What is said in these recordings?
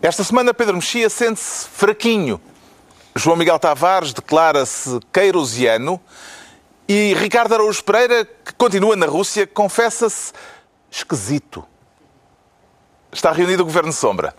Esta semana Pedro Mexia sente-se fraquinho. João Miguel Tavares declara-se queirosiano e Ricardo Araújo Pereira, que continua na Rússia, confessa-se esquisito. Está reunido o Governo Sombra.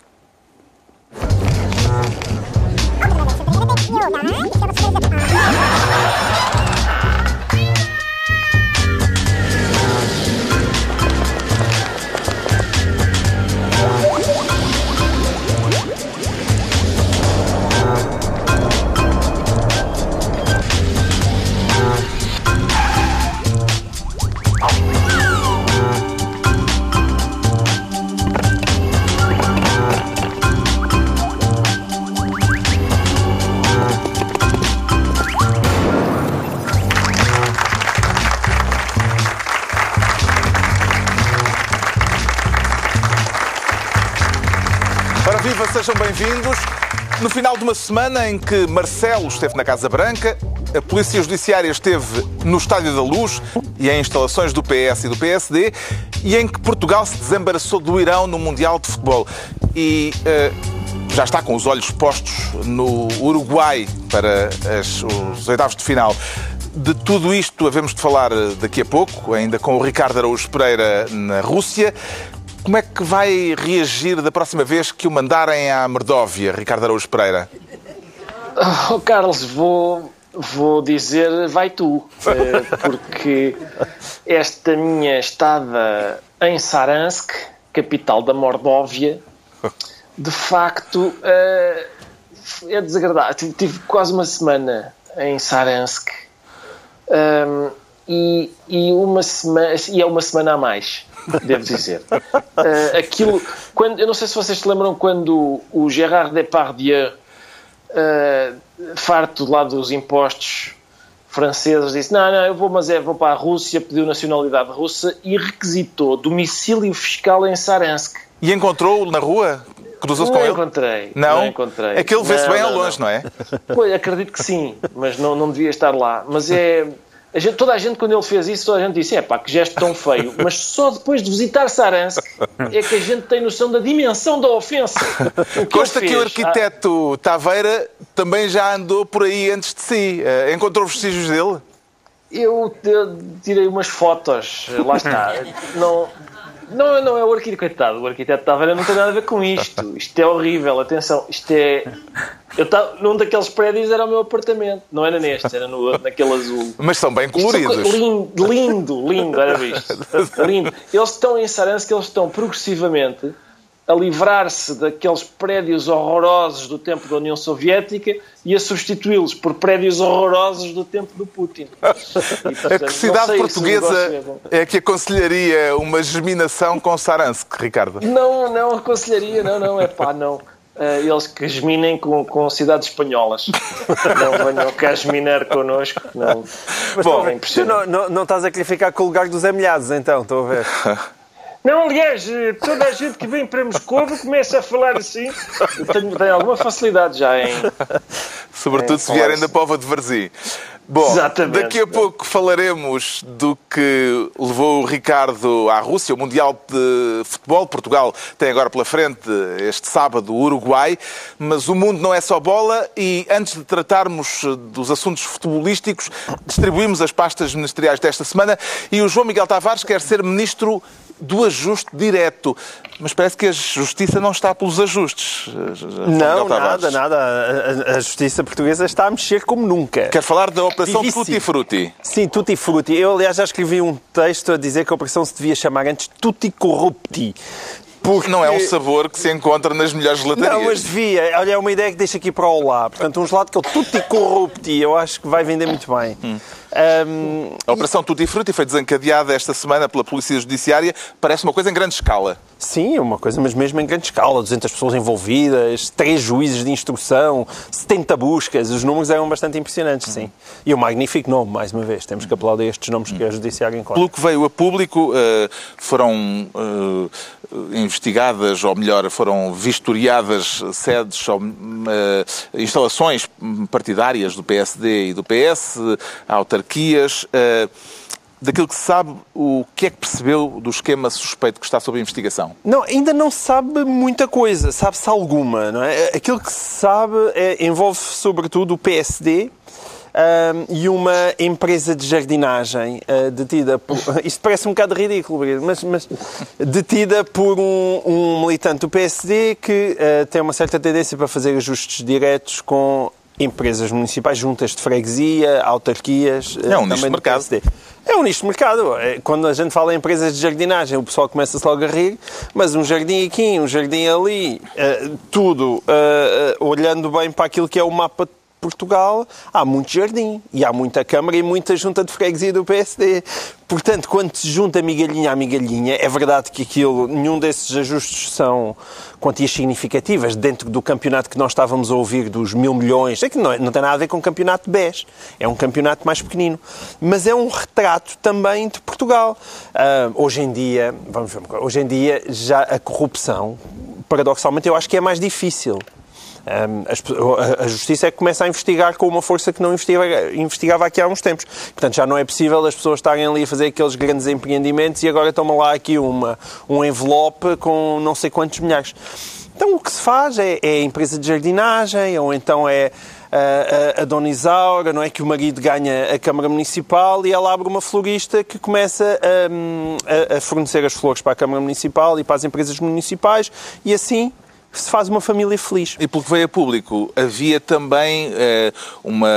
Sejam bem-vindos. No final de uma semana em que Marcelo esteve na Casa Branca, a Polícia Judiciária esteve no Estádio da Luz e em instalações do PS e do PSD, e em que Portugal se desembaraçou do Irão no Mundial de Futebol. E eh, já está com os olhos postos no Uruguai para as- os oitavos de final. De tudo isto havemos de falar eh, daqui a pouco, ainda com o Ricardo Araújo Pereira na Rússia. Como é que vai reagir da próxima vez que o mandarem à Mordóvia, Ricardo Araújo Pereira? Oh, Carlos, vou, vou dizer vai tu, eh, porque esta minha estada em Saransk, capital da Mordóvia, de facto eh, é desagradável. Tive, quase uma semana em Saransk Ahm, e, e, uma semana, e é uma semana a mais, devo dizer. Ah, aquilo, quando, eu não sei se vocês se lembram quando o Gerard Depardieu Uh, farto lá dos impostos franceses, disse: Não, não, eu vou, mas é, vou para a Rússia, pediu nacionalidade russa e requisitou domicílio fiscal em Saransk. E encontrou-o na rua? Cruzou-se com Não ele? encontrei. Não? Não encontrei. É que ele vê-se Não, bem ao não, longe, não, é? Pois, acredito que sim, mas não, não devia estar lá. Mas é. A gente- toda a gente, quando ele fez isso, toda a gente disse: é pá, que gesto tão feio. Mas só depois de visitar Saransk é que a gente tem noção da dimensão da ofensa. Que Consta que o fez? Ah, arquiteto Taveira também já andou por aí antes de si. Eh, Encontrou vestígios dele? Eu te- tirei umas fotos, lá está. Não, não, não é o arquiteto, coitado, o arquiteto Taveira não tem nada a ver com isto. Isto é horrível, atenção, isto é. Eu estava num daqueles prédios era o meu apartamento, não era neste, era no, naquele azul. Mas são bem Isto são coloridos. Lindo, lindo, lindo, era visto. Lindo. Eles estão em Saransk, eles estão progressivamente a livrar-se daqueles prédios horrorosos do tempo da União Soviética e a substituí-los por prédios horrorosos do tempo do Putin. E, A portanto, que não cidade é portuguesa bom. é que aconselharia uma germinação com Saransk, Ricardo? Não, não aconselharia, não, não, é pá, não. Eh, eles que geminem com, com cidades espanholas. Não venham cá geminar connosco. Não. Bom, é Tu não, não, não estás a ficar com o lugar dos amelhados, então, estou a ver. Não, aliás, eh, toda a gente que vem para Moscou começa a falar assim. Eu tenho, tenho alguma facilidade já em. Sobretudo É, se vierem da Pova de Varzim. Bom, Exatamente. daqui a pouco falaremos do que levou o Ricardo à Rússia, o Mundial de Futebol. Portugal tem agora pela frente, este sábado, o Uruguai. Mas o mundo não é só bola e antes de tratarmos dos assuntos futebolísticos, distribuímos as pastas ministeriais desta semana e o João Miguel Tavares quer ser ministro do ajuste direto. Mas parece que a justiça não está pelos ajustes. João Não, Miguel Tavares. nada, nada. A, a- justiça portuguesa está a mexer como nunca. Quer falar da Operação. Tutti Frutti. Sim, tutti frutti. Eu, aliás, já escrevi um texto a dizer que a operação se devia chamar antes tutti corrupti. Porque... Não é um sabor que se encontra nas melhores gelatarias. Não, mas devia. Olha, é uma ideia que deixa aqui para o lá. Portanto, um gelado que é o tutti corrupti. Eu acho que vai vender muito bem. Hum. Ahm, A Operação Tutti Frutti foi desencadeada esta semana pela Polícia Judiciária. Parece uma coisa em grande escala. Sim, é uma coisa, mas mesmo em grande escala, 200 pessoas envolvidas, 3 juízes de instrução, 70 buscas, os números eram bastante impressionantes, sim. E um magnífico nome, mais uma vez, temos que aplaudir estes nomes que a Judiciária encontra. Pelo que veio a público, eh, foram eh, investigadas, ou melhor, foram vistoriadas sedes ou eh, instalações partidárias do PSD e do PS, autarquias. eh, daquilo que se sabe, o que é que percebeu do esquema suspeito que está sob investigação? Não, ainda não sabe muita coisa, sabe-se alguma, não é? Aquilo que se sabe é, envolve sobretudo o PSD, um, e uma empresa de jardinagem uh, detida por. Isto parece um bocado ridículo, mas, mas detida por um, um, militante do PSD que uh, tem uma certa tendência para fazer ajustes diretos com empresas municipais, juntas de freguesia, autarquias. É um nicho de mercado. PSD. É um nicho de mercado. É, quando a gente fala em empresas de jardinagem, o pessoal começa-se logo a rir, mas um jardim aqui, um jardim ali, uh, tudo uh, olhando bem para aquilo que é o mapa de Portugal há muito jardim e há muita Câmara e muita junta de freguesia do PSD. Portanto, quando se junta migalhinha a migalhinha, é verdade que aquilo, nenhum desses ajustes são quantias significativas dentro do campeonato que nós estávamos a ouvir dos mil milhões. É que não, não tem nada a ver com o campeonato de BES. É um campeonato mais pequenino. Mas é um retrato também de Portugal. Uh, hoje em dia, vamos ver, hoje em dia já a corrupção, paradoxalmente, eu acho que é mais difícil a Justiça é que começa a investigar com uma força que não investigava, investigava aqui há uns tempos. Portanto, já não é possível as pessoas estarem ali a fazer aqueles grandes empreendimentos e agora toma lá aqui uma, um envelope com não sei quantos milhares. Então, o que se faz é, é a empresa de jardinagem, ou então é a, a, a Dona Isaura, não é? Que o marido ganha a Câmara Municipal e ela abre uma florista que começa a, a fornecer as flores para a Câmara Municipal e para as empresas municipais e assim se faz uma família feliz. E pelo que veio a público, havia também eh, uma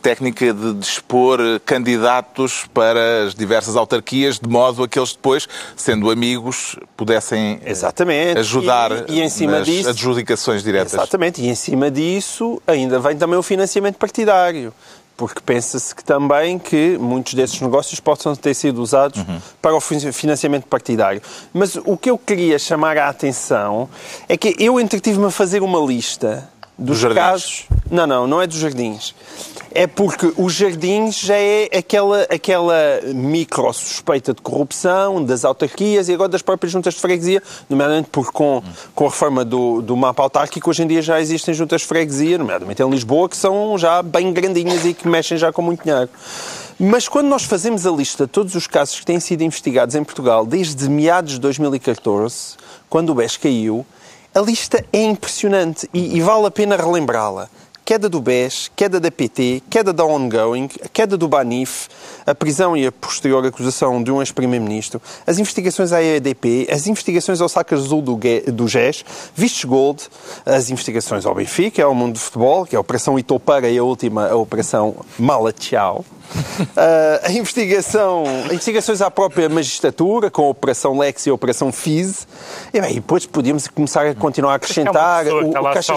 técnica de dispor candidatos para as diversas autarquias, de modo a que eles depois, sendo amigos, pudessem eh, Exatamente. ajudar e, e em cima nas disso, adjudicações diretas. Exatamente, e em cima disso ainda vem também o financiamento partidário porque pensa-se que também que muitos desses negócios possam ter sido usados uhum. para o financiamento partidário. Mas o que eu queria chamar a atenção é que eu entretive-me a fazer uma lista dos casos. Não, não, não é dos jardins é porque os jardins já é aquela, aquela micro suspeita de corrupção das autarquias e agora das próprias juntas de freguesia, nomeadamente porque com, com a reforma do, do mapa autárquico hoje em dia já existem juntas de freguesia, nomeadamente em Lisboa, que são já bem grandinhas e que mexem já com muito dinheiro. Mas quando nós fazemos a lista de todos os casos que têm sido investigados em Portugal desde meados de 2014, quando o BES caiu, a lista é impressionante e, e vale a pena relembrá-la queda do BES, queda da PT, queda da Ongoing, a queda do Banif, a prisão e a posterior acusação de um ex-primeiro-ministro, as investigações à EDP, as investigações ao saco azul do, do GES, vistos gold, as investigações ao Benfica, ao mundo de futebol, que é a Operação Itopeira e a última, a Operação Mala Tchau. Uh, a investigação, investigações à própria magistratura, com a Operação Lex e a Operação FIS. E, bem, depois podíamos começar a continuar a acrescentar. o, o Caixa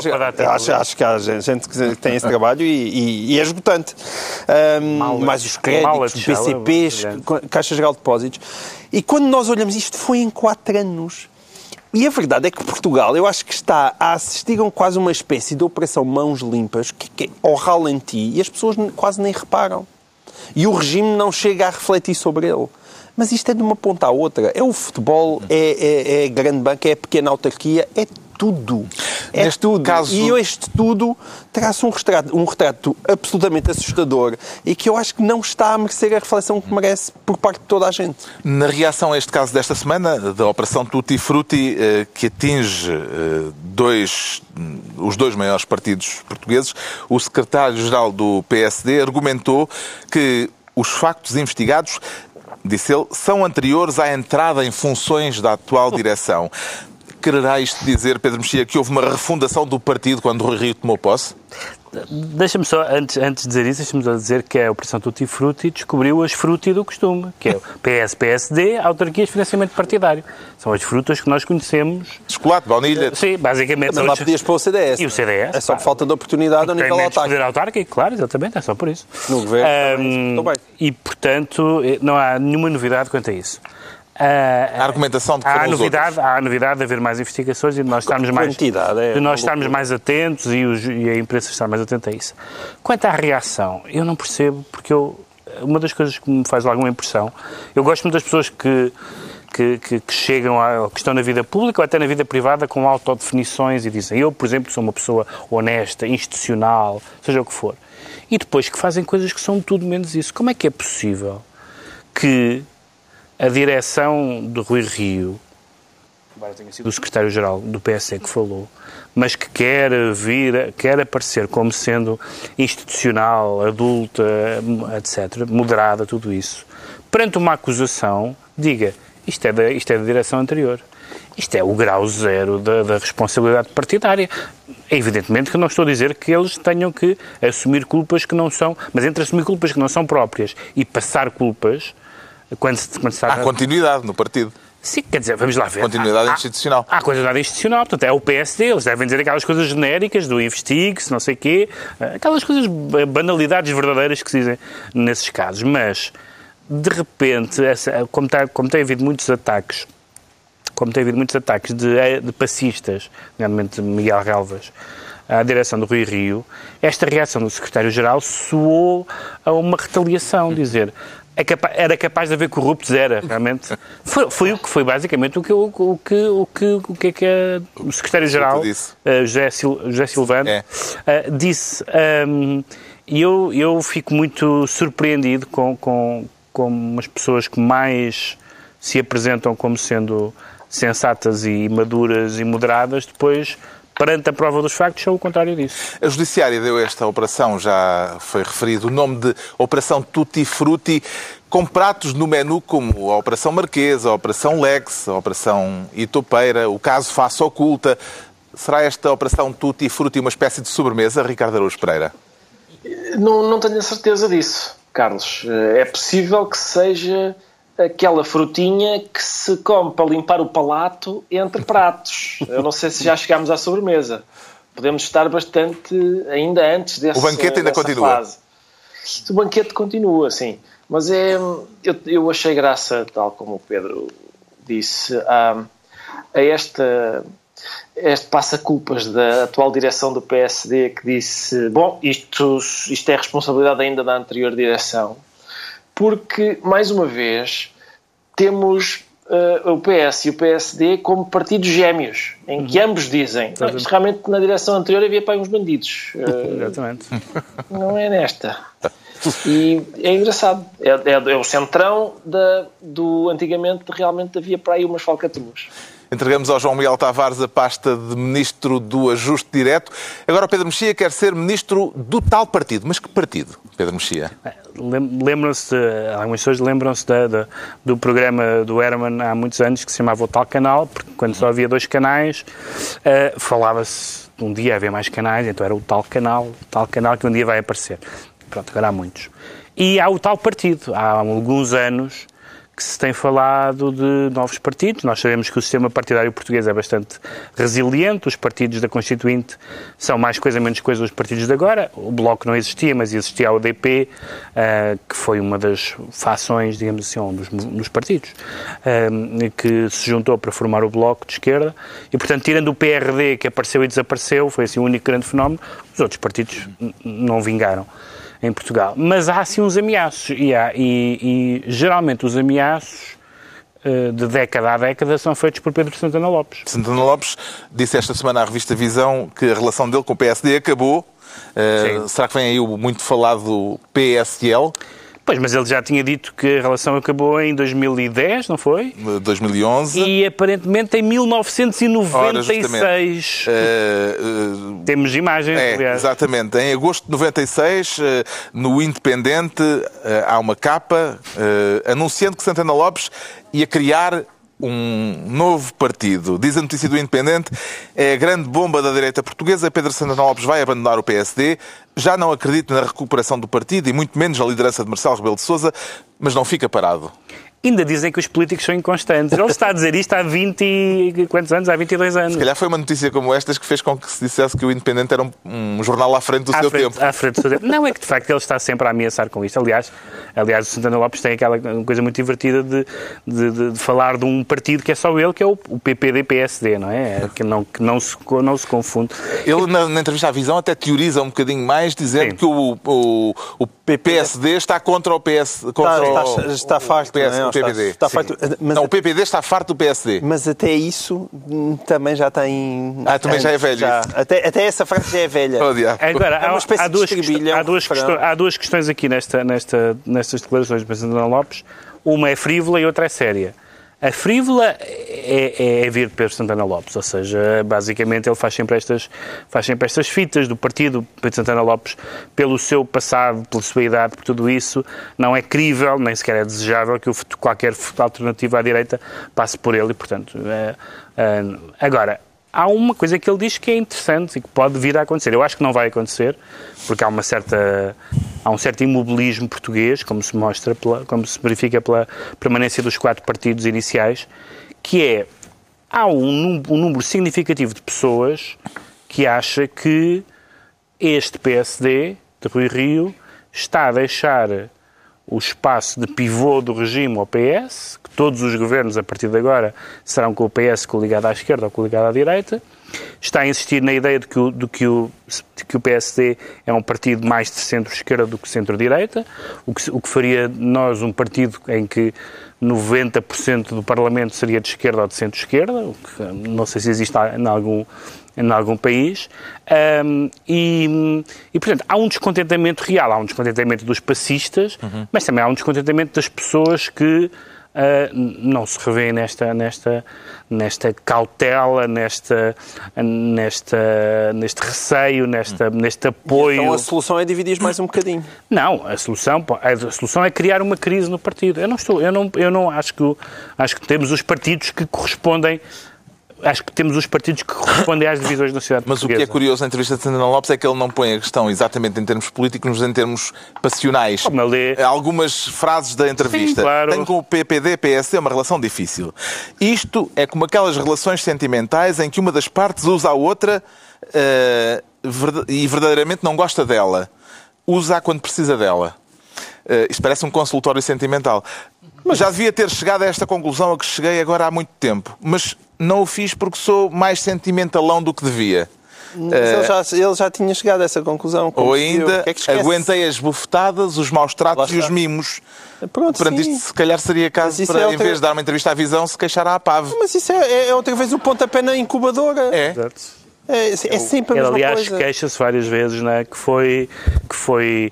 acho, acho que há gente que tem esse trabalho e, e, e é esgotante. Um, mais os créditos, BCPs, Caixa Geral de Depósitos. E quando nós olhamos isto, foi em quatro anos. E a verdade é que Portugal, eu acho que está a assistir a quase uma espécie de operação mãos limpas, que, que é ao ralenti, e as pessoas quase nem reparam. E o regime não chega a refletir sobre ele. Mas isto é de uma ponta à outra. É o futebol, é, é, é a grande banca, é a pequena autarquia, é tudo. É Neste tudo. Caso... E este tudo traz um retrato, um retrato absolutamente assustador e que eu acho que não está a merecer a reflexão que merece por parte de toda a gente. Na reação a este caso desta semana, da Operação Tutti Frutti, eh, que atinge eh, dois, os dois maiores partidos portugueses, o secretário-geral do PSD argumentou que os factos investigados disse ele, são anteriores à entrada em funções da atual direção. Quererá isto dizer, Pedro Mexia, que houve uma refundação do partido quando o Rui Rio tomou posse? Deixa-me só, antes, antes de dizer isso, deixa-me só dizer que a Operação Tutti Frutti descobriu as frutas do costume, que é o PS, PSD, autarquias financiamento partidário. São as frutas que nós conhecemos. Chocolate, baunilha. Sim, basicamente. Mas lá podias pôr o CDS. E o CDS. É só por falta de oportunidade a nível autárquico. poder autárquico, claro, exatamente, é só por isso. No governo, um, bem. E, portanto, não há nenhuma novidade quanto a isso. Uh, a argumentação de que há novidade, há novidade de haver mais investigações e de nós estarmos mais, é de nós estarmos mais atentos e, os, e, a imprensa estar mais atenta a isso. Quanto à reação, eu não percebo, porque eu, uma das coisas que me faz alguma impressão, eu gosto muito das pessoas que, que, que, que chegam, a, que estão na vida pública ou até na vida privada com autodefinições e dizem, eu, por exemplo, sou uma pessoa honesta, institucional, seja o que for. E depois que fazem coisas que são tudo menos isso. Como é que é possível que a direção do Rui Rio, embora tenha sido o secretário-geral do PSD que falou, mas que quer vir, quer aparecer como sendo institucional, adulta, etc., moderada, tudo isso, perante uma acusação, diga, isto é da, isto é da direção anterior. Isto é o grau zero da, da, responsabilidade partidária. Evidentemente que não estou a dizer que eles tenham que assumir culpas que não são, mas entre assumir culpas que não são próprias e passar culpas, quando se, quando se Há continuidade no partido. Sim, quer dizer, vamos lá ver. Continuidade há, institucional. Há, há continuidade institucional, portanto, é o PSD, eles devem dizer aquelas coisas genéricas do investigue-se, não sei o quê, aquelas coisas, banalidades verdadeiras que se dizem nesses casos, mas de repente, essa, como, está, como tem havido muitos ataques como tem havido muitos ataques de, de passistas, nomeadamente Miguel Galvas, à direção do Rui Rio, esta reação do secretário-geral soou a uma retaliação, dizer é capaz, era capaz de haver corruptos, era, realmente. Foi, foi, o que foi basicamente o que o, o que o que o que, é que o secretário-geral uh, José, Sil, José Silvano é. uh, disse. Um, e eu, eu fico muito surpreendido com, com, com as pessoas que mais se apresentam como sendo sensatas e maduras e moderadas, depois perante a prova dos factos, são o contrário disso. A Judiciária deu esta operação, já foi referido, o nome de Operação Tutti Frutti, com pratos no menu como a Operação Marquesa, a Operação Lex, a Operação Itopeira, o caso Face Oculta. Será esta Operação Tutti Frutti uma espécie de sobremesa, Ricardo Araújo Pereira? Não, não tenho a certeza disso, Carlos. É possível que seja aquela frutinha que se come para limpar o palato entre pratos. Eu não sei se já chegámos à sobremesa. Podemos estar bastante ainda antes desse, O banquete ainda continua. Fase. O banquete continua, sim. Mas é, eu, eu achei graça, tal como o Pedro disse, a, a esta este passa-culpas da atual direção do PSD que disse: Bom, isto, isto é responsabilidade ainda da anterior direção porque, mais uma vez, temos uh, o PS e o PSD como partidos gêmeos, em que uhum. ambos dizem ah, isto realmente na direção anterior havia para uns bandidos. Uh, Exatamente. Não é nesta. E é engraçado. É, é, é o centrão da, do antigamente realmente havia para aí umas falcatruas. Entregamos ao João Miguel Tavares a pasta de Ministro do Ajuste Direto. Agora o Pedro Mexia quer ser Ministro do tal partido. Mas que partido, Pedro Mexia? Lembram-se, algumas pessoas lembram-se do programa do Herman há muitos anos que se chamava o Tal Canal, porque quando só havia dois canais, uh, falava-se um dia haver mais canais, então era o tal canal, o tal canal que um dia vai aparecer. Pronto, agora há muitos. E há o tal partido. Há alguns anos que se tem falado de novos partidos. Nós sabemos que o sistema partidário português é bastante resiliente, os partidos da Constituinte são mais coisa menos coisa dos partidos de agora. O Bloco não existia, mas existia a UDP, uh, eh, que foi uma das fações, digamos assim, um dos, dos partidos, uh, que se juntou para formar o Bloco de esquerda. E, portanto, tirando o PRD, que apareceu e desapareceu, foi assim o único grande fenómeno, os outros partidos não vingaram em Portugal. Mas há sim uns ameaços e, há, e, e geralmente os ameaços eh, de década a década são feitos por Pedro Santana Lopes. Santana Lopes disse esta semana à revista Visão que a relação dele com o PSD acabou. Uh, será que vem aí o muito falado PSL? Pois, mas ele já tinha dito que a relação acabou em 2010, não foi? 2011. E aparentemente em 1996. Ora, uh, Temos imagens, é, aliás. Exatamente. Em agosto de 96, uh, eh, no Independente, há uma capa anunciando que Santana Lopes ia criar um novo partido. Diz a notícia do Independente, é a grande bomba da direita portuguesa. Pedro Santana Lopes vai abandonar o PSD. Já não acredita na recuperação do partido e muito menos na liderança de Marcelo Rebelo de Sousa, mas não fica parado. Ainda dizem que os políticos são inconstantes. Ele está a dizer isto há 20 quantos anos? Há 22 anos. Se calhar foi uma notícia como estas que fez com que se dissesse que o Independente era um, um jornal à frente do à seu frente, tempo. À frente do seu tempo. Não, é que de facto ele está sempre a ameaçar com isto. Aliás, aliás o Santana Lopes tem aquela coisa muito divertida de, de, de, de falar de um partido que é só ele, que é o, o PPD-PSD, não é? Que não, que não, se, não se confunde. Ele, na, na entrevista à Visão, até teoriza um bocadinho mais, dizendo Sim. que o, o, o PPSD está contra o PS. Contra está, está, está farto, o, PS, não, é? o PPD. Está, está farto, mas, não, o PPD está farto do PSD. Mas até isso também já tem. Ah, também já é velho. Já, até, até essa frase já é velha. Oh, Agora, é há, há, duas há, duas questões, há duas questões aqui nesta, nesta, nestas declarações de Santana Lopes. uma é frívola e outra é séria. A frívola é, é, vir de Pedro Santana Lopes, ou seja, basicamente ele faz sempre estas, faz sempre estas fitas do partido. Pedro Santana Lopes, pelo seu passado, pela sua idade, por tudo isso, não é crível, nem sequer é desejável que qualquer alternativa à direita passe por ele e, portanto, é, é, agora, há uma coisa que ele diz que é interessante e que pode vir a acontecer. Eu acho que não vai acontecer, porque há uma certa há um certo imobilismo português, como se mostra, pela, como se verifica pela permanência dos quatro partidos iniciais, que é há um, um número significativo de pessoas que acha que este PSD de Rui Rio está a deixar o espaço de pivô do regime ao PS, que todos os governos a partir de agora serão com o PS coligado à esquerda ou coligado à direita, está a insistir na ideia de que o, de que o, de que o PSD é um partido mais de centro-esquerda do que centro-direita, o que, o que faria nós um partido em que 90% do Parlamento seria de esquerda ou de centro-esquerda, não sei se existe em algum, em algum país. Um, e, e, portanto, há um descontentamento real, há um descontentamento dos passistas, uhum. mas também há um descontentamento das pessoas que uh, não se revêem nesta, nesta, nesta cautela, nesta, nesta, neste receio, nesta, neste apoio. Então a solução é dividir mais um bocadinho. Não, a solução, a solução é criar uma crise no partido. Eu não estou, eu não, eu não acho que acho que temos os partidos que correspondem acho que temos os partidos que correspondem às divisões da sociedade Mas portuguesa. o que é curioso na entrevista de Santana Lopes é que ele não põe a questão exatamente em termos políticos, mas em termos passionais. Como ele... Algumas frases da entrevista. Sim, claro. Tem com o PPD, PSD uma relação difícil. Isto é como aquelas relações sentimentais em que uma das partes usa a outra uh, e verdadeiramente não gosta dela. Usa-a quando precisa dela. Uh, isto parece um consultório sentimental. Mas já devia ter chegado a esta conclusão a que cheguei agora há muito tempo. Mas não o fiz porque sou mais sentimentalão do que devia. Mas ele, já, ele já tinha chegado a essa conclusão. Ou ainda, é aguentei as bufetadas, os maus tratos e os mimos. Pronto, Perante sim. isto, se calhar seria caso para, é outra... em vez de dar uma entrevista à visão, se queixar à PAV. Mas isso é, é outra vez o pontapé na incubadora. É. Exato. É, é sempre a mesma Ele, aliás, coisa. queixa-se várias vezes né, que, foi, que foi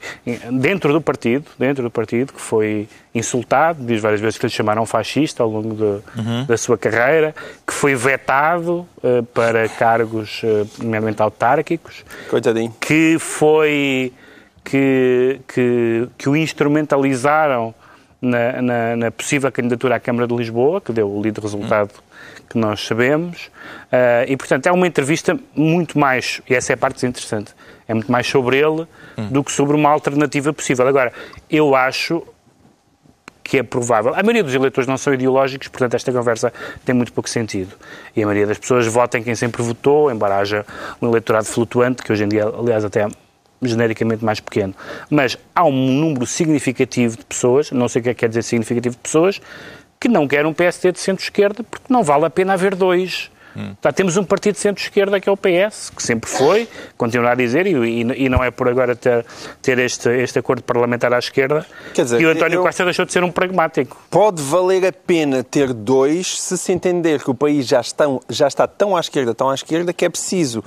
dentro do partido, dentro do partido, que foi insultado, diz várias vezes que lhe chamaram fascista ao longo de, uhum. da sua carreira, que foi vetado uh, para cargos, uh, nomeadamente autárquicos. Coitadinho. Que foi... Que, que, que o instrumentalizaram na, na, na, possível candidatura à Câmara de Lisboa, que deu o lido resultado que nós sabemos, uh, e portanto é uma entrevista muito mais, e essa é a parte interessante, é muito mais sobre ele hum. do que sobre uma alternativa possível. Agora, eu acho que é provável. A maioria dos eleitores não são ideológicos, portanto esta conversa tem muito pouco sentido. E a maioria das pessoas vota em quem sempre votou, embora haja um eleitorado flutuante, que hoje em dia, aliás, até genericamente mais pequeno. Mas há um número significativo de pessoas, não sei o que é que quer dizer significativo de pessoas, que não querem um PSD de centro-esquerda porque não vale a pena haver dois. Hum. Tá, temos um partido de centro-esquerda que é o PS, que sempre foi, continuar a dizer, e, e, e não é por agora ter, ter este, este acordo parlamentar à esquerda, Quer dizer, e o António eu... Costa deixou de ser um pragmático. Pode valer a pena ter dois se se entender que o país já está, já está tão à esquerda, tão à esquerda, que é preciso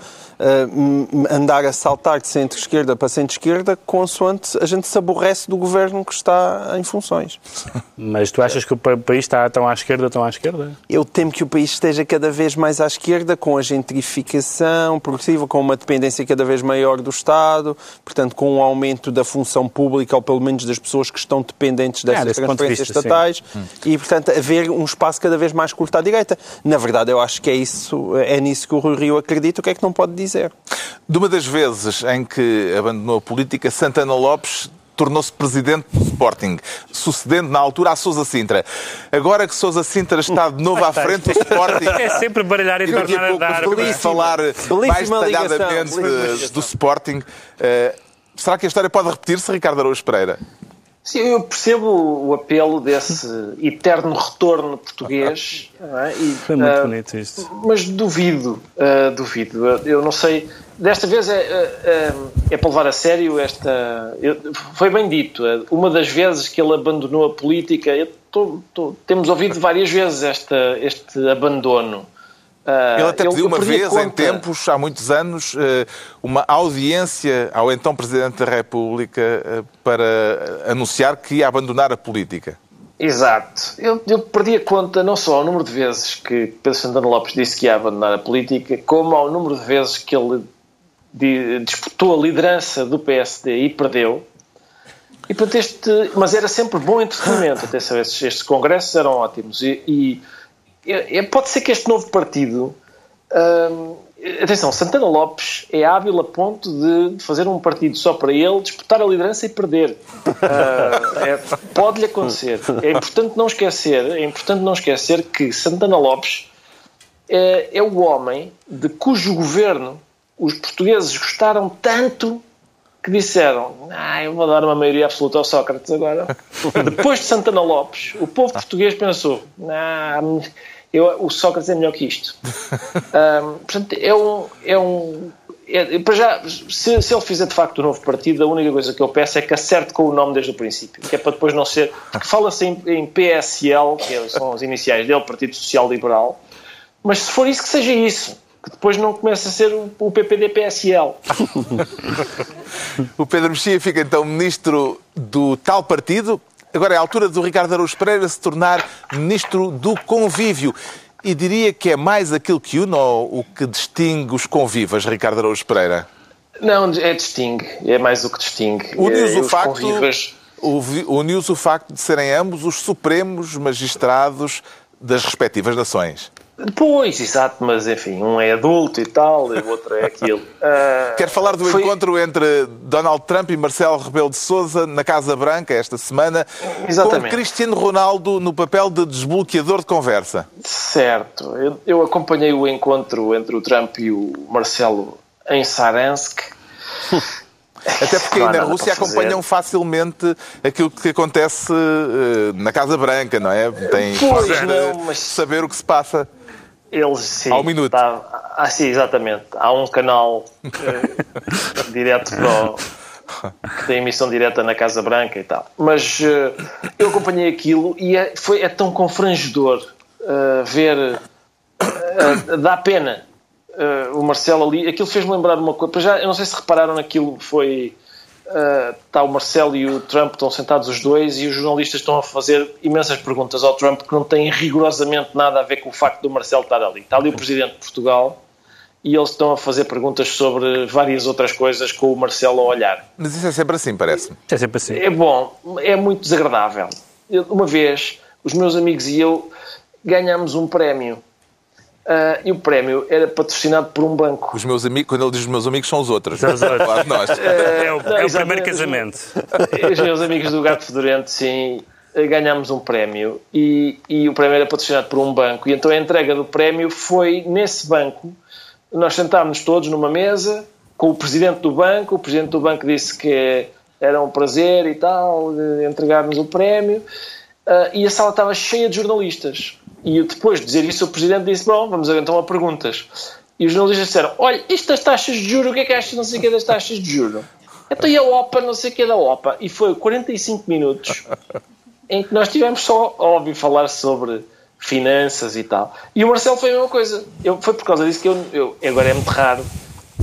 andar a saltar de centro-esquerda para centro-esquerda consoante a gente se aborrece do governo que está em funções. Mas tu achas que o país está tão à esquerda, tão à esquerda? Eu temo que o país esteja cada vez mais à esquerda, com a gentrificação progressiva, com uma dependência cada vez maior do Estado, portanto, com um aumento da função pública, ou pelo menos das pessoas que estão dependentes dessas é, transferências vista, estatais, sim. e, portanto, haver um espaço cada vez mais curto à direita. Na verdade, eu acho que é, isso, é nisso que o Rui Rio acredita. O que é que não pode dizer? De uma das vezes em que abandonou a política, Santana Lopes tornou-se presidente do Sporting, sucedendo na altura a Sousa Sintra. Agora que Sousa Sintra está de novo à frente do Sporting... É sempre baralhar e tornar a dar. Vamos falar mais detalhadamente do Sporting. Uh, será que a história pode repetir-se, Ricardo Araújo Pereira? Sim, eu percebo o apelo desse eterno retorno português. É? E, Foi muito uh, bonito isto. Mas duvido, uh, duvido. Eu não sei. Desta vez é, é, é para levar a sério esta. Foi bem dito. Uma das vezes que ele abandonou a política, tô, tô, temos ouvido várias vezes esta, este abandono. Uh, ele até pediu uma vez, conta. em tempos, há muitos anos, uh, uma audiência ao então Presidente da República uh, para anunciar que ia abandonar a política. Exato. Eu, eu perdi a conta não só ao número de vezes que Pedro Santana Lopes disse que ia abandonar a política, como ao número de vezes que ele disputou a liderança do PSD e perdeu. E, portanto, este, mas era sempre bom entretenimento. Atenção, estes, estes congressos eram ótimos. E, e, e, pode ser que este novo partido. Hum, atenção, Santana Lopes é hábil a ponto de fazer um partido só para ele, disputar a liderança e perder. Uh, é, Pode-lhe acontecer. É importante não esquecer, é importante não esquecer que Santana Lopes é, é o homem de cujo governo os portugueses gostaram tanto que disseram ah, eu vou dar uma maioria absoluta ao Sócrates agora. Depois de Santana Lopes, o povo português pensou ah, eu, o Sócrates é melhor que isto. Um, portanto, é um... É um é, para já, se, se, ele fizer de facto o um novo partido, a única coisa que eu peço é que acerte com o nome desde o princípio, que é para depois não ser. Porque fala-se em, em, PSL, que são as iniciais dele, Partido Social Liberal, mas se for isso, que seja isso que depois não começa a ser o, PPD-PSL. o Pedro Mexia fica então ministro do tal partido. Agora é a altura do Ricardo Araújo Pereira se tornar ministro do convívio. E diria que é mais aquilo que une ou o que distingue os convivas, Ricardo Araújo Pereira? Não, é distingue. É mais o que distingue. Une-os é, o facto... Convivas... Une-os o facto de serem ambos os supremos magistrados das respectivas nações. Pois, exato, mas enfim, um é adulto e tal, e o outro é aquilo. Uh, Quero falar do foi... encontro entre Donald Trump e Marcelo Rebelo de Sousa na Casa Branca esta semana, Exatamente. com Cristiano Ronaldo no papel de desbloqueador de conversa. Certo, eu, eu acompanhei o encontro entre o Trump e o Marcelo em Saransk. Até porque aí na Rússia acompanham facilmente aquilo que acontece uh, na Casa Branca, não é? Tem pois, não, mas... saber o que se passa. Eles, sim. Ao minuto. Tá, ah, sim, exatamente. Há um canal uh, direto para o, que tem emissão direta na Casa Branca e tal. Mas uh, eu acompanhei aquilo e é, foi, é tão confrangedor uh, ver. Dá pena o Marcelo ali. Aquilo fez-me lembrar uma coisa. Já, eu não sei se repararam naquilo, foi está uh, o Marcelo e o Trump estão sentados os dois e os jornalistas estão a fazer imensas perguntas ao Trump que não têm rigorosamente nada a ver com o facto do Marcelo estar ali. Está ali o Presidente de Portugal e eles estão a fazer perguntas sobre várias outras coisas com o Marcelo a olhar. Mas isso é sempre assim, parece-me. É sempre assim. É bom, é muito desagradável. Uma vez, os meus amigos e eu ganhámos um prémio Uh, e o prémio era patrocinado por um banco. Os meus amigos, quando ele diz os meus amigos, são os outros. São os outros. Claro, nós. Uh, é o, não, é o primeiro casamento. Os meus amigos do Gato Fedorento, sim, ganhámos um prémio e, e o prémio era patrocinado por um banco. E então a entrega do prémio foi nesse banco. Nós sentámos todos numa mesa com o presidente do banco. O presidente do banco disse que era um prazer e tal entregar-nos o prémio. Uh, e a sala estava cheia de jornalistas e depois de dizer isso, o Presidente disse: Bom, vamos então a perguntas. E os jornalistas disseram: Olha, isto das taxas de juros, o que é que achas não sei o que das taxas de juros? Então e a OPA, não sei o que é da OPA? E foi 45 minutos em que nós tivemos só a ouvir falar sobre finanças e tal. E o Marcelo foi a mesma coisa. Eu, foi por causa disso que eu, eu agora é muito raro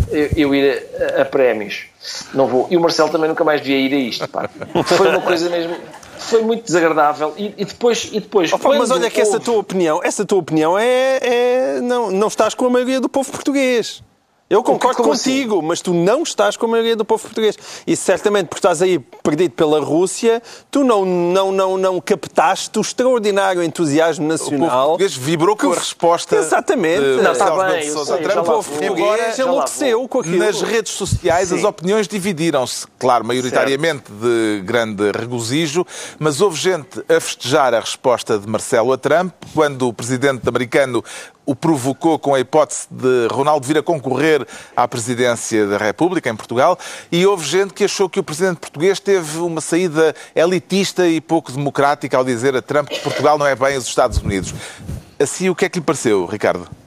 eu, eu ir a, a, prémios. Não vou. E o Marcelo também nunca mais devia ir a isto. Pá. Foi uma coisa mesmo foi muito desagradável. E, e depois e depois oh, mas olha que essa tua opinião essa tua opinião é, é, não não estás com a maioria do povo português eu concordo contigo, assim? mas tu não estás com a maioria do povo português. E certamente porque estás aí perdido pela Rússia, tu não, não, não, não captaste o extraordinário entusiasmo nacional. O povo português vibrou com a resposta. Exatamente. De, não, está bem. O povo português enlouqueceu com aquilo. Nas redes sociais Sim. as opiniões dividiram-se, claro, maioritariamente certo. de grande regozijo, mas houve gente a festejar a resposta de Marcelo a Trump quando o presidente americano o provocou com a hipótese de Ronaldo vir a concorrer à presidência da República em Portugal e houve gente que achou que o presidente português teve uma saída elitista e pouco democrática ao dizer a Trump que Portugal não é bem os Estados Unidos. Assim, o que é que lhe pareceu, Ricardo?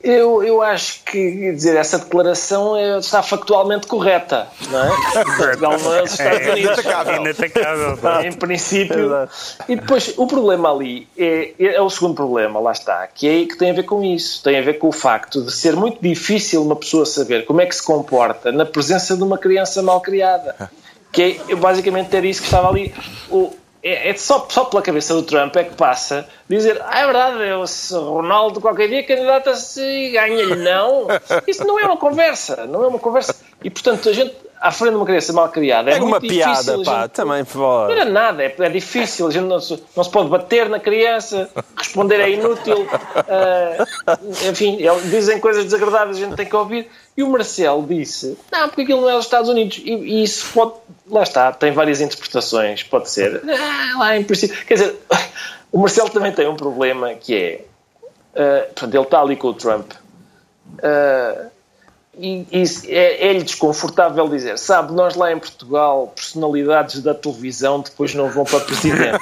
Eu, eu acho que dizer, essa declaração é, está factualmente correta, não é? Portugal não é os Estados é, Unidos. Inatacável. Em princípio. E depois, o problema ali é, é o segundo problema, lá está, que é que tem a ver com isso. Tem a ver com o facto de ser muito difícil uma pessoa saber como é que se comporta na presença de uma criança mal criada. Que é basicamente ter isso que estava ali. O, é, é só, só pela cabeça do Trump é que passa dizer, ah, é verdade, eu, se Ronaldo qualquer dia candidata-se e ganha-lhe. Não, isso não é uma conversa, não é uma conversa. E, portanto, a gente, à frente de uma criança mal criada, é, É uma piada, pá, gente- também. Não era nada, é, é difícil, a gente não se, não se pode bater na criança, responder é inútil, ah, enfim, ele- dizem coisas desagradáveis, a gente tem que ouvir. E o Marcelo disse: Não, porque aquilo não é os Estados Unidos. E, e isso pode, lá está, tem várias interpretações, pode ser. Ah, lá em princípio. Quer dizer, o Marcelo também tem um problema que é. ah, portanto, ele está ali com o Trump. ah, e, e é, é-lhe desconfortável dizer, sabe, nós lá em Portugal, personalidades da televisão depois não vão para presidente.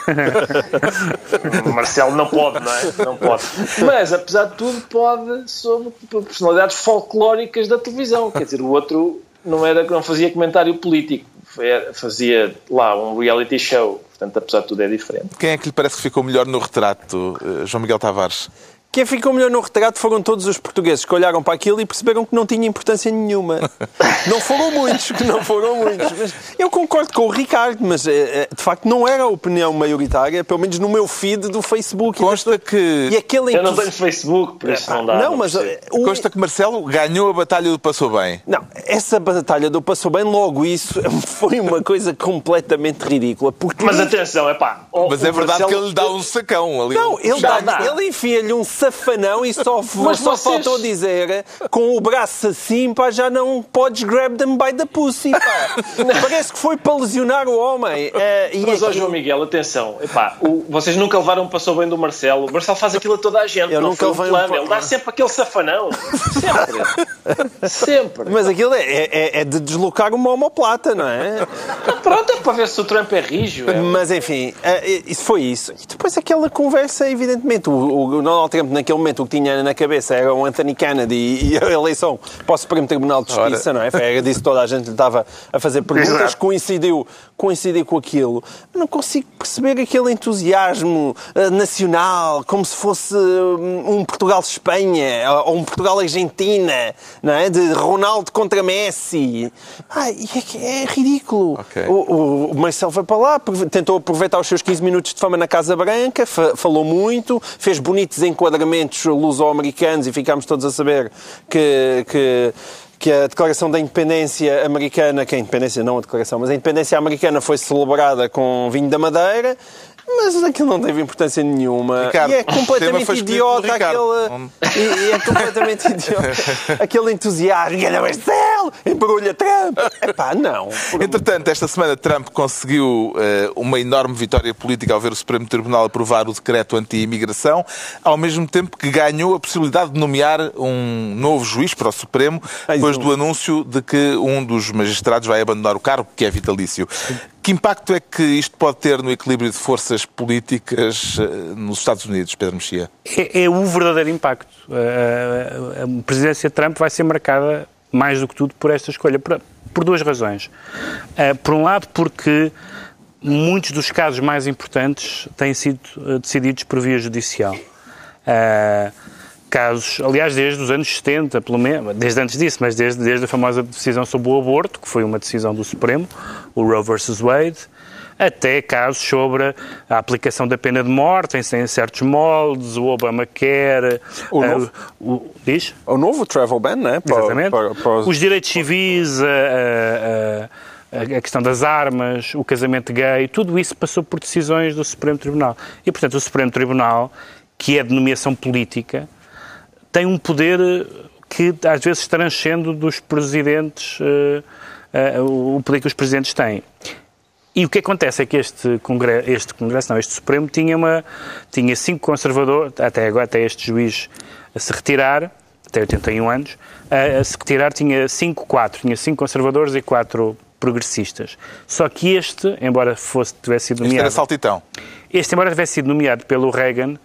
o Marcelo não pode, não é? Não pode. Mas, apesar de tudo, pode sobre personalidades folclóricas da televisão. Quer dizer, o outro não, era, não fazia comentário político, Foi- fazia lá um reality show. Portanto, apesar de tudo, é diferente. Quem é que lhe parece que ficou melhor no retrato, eh, João Miguel Tavares? Quem ficou melhor no retrato foram todos os portugueses que olharam para aquilo e perceberam que não tinha importância nenhuma. Não foram muitos, que não foram muitos. Mas eu concordo com o Ricardo, mas eh, eh, de facto não era a opinião maioritária, pelo menos no meu feed do Facebook. Consta que, E aquele Eu não tenho Facebook, por isso não dá. Não, mas eh, o- consta que Marcelo ganhou a batalha do Passou Bem. Não, essa batalha do Passou Bem, logo isso foi uma coisa completamente ridícula. Porque Mas atenção, é pá. Mas é verdade que ele lhe dá um sacão ali. Não, ele, dá. ele enfia-lhe um safanão e só, Mas só vocês- faltou dizer com o braço assim, pá, já não podes grab them by the pussy, pá. Parece que foi para lesionar o homem. Eh, Mas, ó aquilo- João Miguel, atenção. Epá, o- vocês nunca levaram um passou bem do Marcelo. O Marcelo faz aquilo a toda a gente. Eu não nunca foi um um plano. pa- Ele dá sempre aquele safanão. Sempre. sempre. Mas aquilo é, é- é de deslocar uma homoplata, não é? Pronto, é para ver se o Trump é rijo. É. Mas enfim, eh, isso foi isso. E depois aquela conversa, evidentemente, o, o Donald Trump naquele momento o que tinha na cabeça era o Anthony Kennedy e, a eleição para o Supremo Tribunal de Justiça, não é? Era disso que toda a gente lhe estava a fazer perguntas, Exato. coincidiu, coincidiu com aquilo. Eu não consigo perceber aquele entusiasmo eh, nacional, como se fosse hum, um Portugal-Espanha ou um Portugal-Argentina, não é? De Ronaldo contra Messi. Ai, é, é ridículo. Ok. O, o- Marcelo foi para lá, tentou aproveitar os seus 15 minutos de fama na Casa Branca, fa- falou muito, fez bonitos enquadramentos luso-americanos e ficámos todos a saber que, que, que a declaração da independência americana, que a independência, não a declaração, mas a independência americana foi celebrada com vinho da Madeira. Mas aquilo não teve importância nenhuma. Ricardo, e é completamente idiota aquele. E, e é completamente idiota. Aquele entusiasmo. Ganha Marcelo! Embrulha Trump! Epá, não. Entretanto, esta semana Trump conseguiu eh, uma enorme vitória política ao ver o Supremo Tribunal aprovar o decreto anti-imigração, ao mesmo tempo que ganhou a possibilidade de nomear um novo juiz para o Supremo, depois do anúncio de que um dos magistrados vai abandonar o cargo, que é vitalício. Que impacto é que isto pode ter no equilíbrio de forças políticas eh, nos Estados Unidos, Pedro Mexia? É, é o verdadeiro impacto. A, a- a presidência de Trump vai ser marcada, mais do que tudo, por esta escolha, por, por duas razões. Eh, por um lado, porque muitos dos casos mais importantes têm sido eh, decididos por via judicial. Eh, casos, aliás, desde os anos 70, pelo menos, desde antes disso, mas desde, desde a famosa decisão sobre o aborto, que foi uma decisão do Supremo, o Roe versus Wade, até casos sobre a aplicação da pena de morte em, certos moldes, o Obamacare, O eh, novo? o- diz? O novo travel ban, né? Para- Exatamente. para- para os- Os direitos civis, a, a- a- a questão das armas, o casamento gay, tudo isso passou por decisões do Supremo Tribunal. E, portanto, o Supremo Tribunal, que é de nomeação política, tem um poder que às vezes transcende dos presidentes, eh, eh, o poder que os presidentes têm. E o que acontece é que este Congresso, este Congresso não, este Supremo tinha, uma, tinha cinco conservadores, até agora, até este juiz a se retirar, até 81 anos, a, a se retirar tinha cinco, quatro, tinha cinco conservadores e quatro progressistas. Só que este, embora fosse, tivesse sido Este nomeado... era saltitão. Este, embora tivesse sido nomeado pelo Reagan,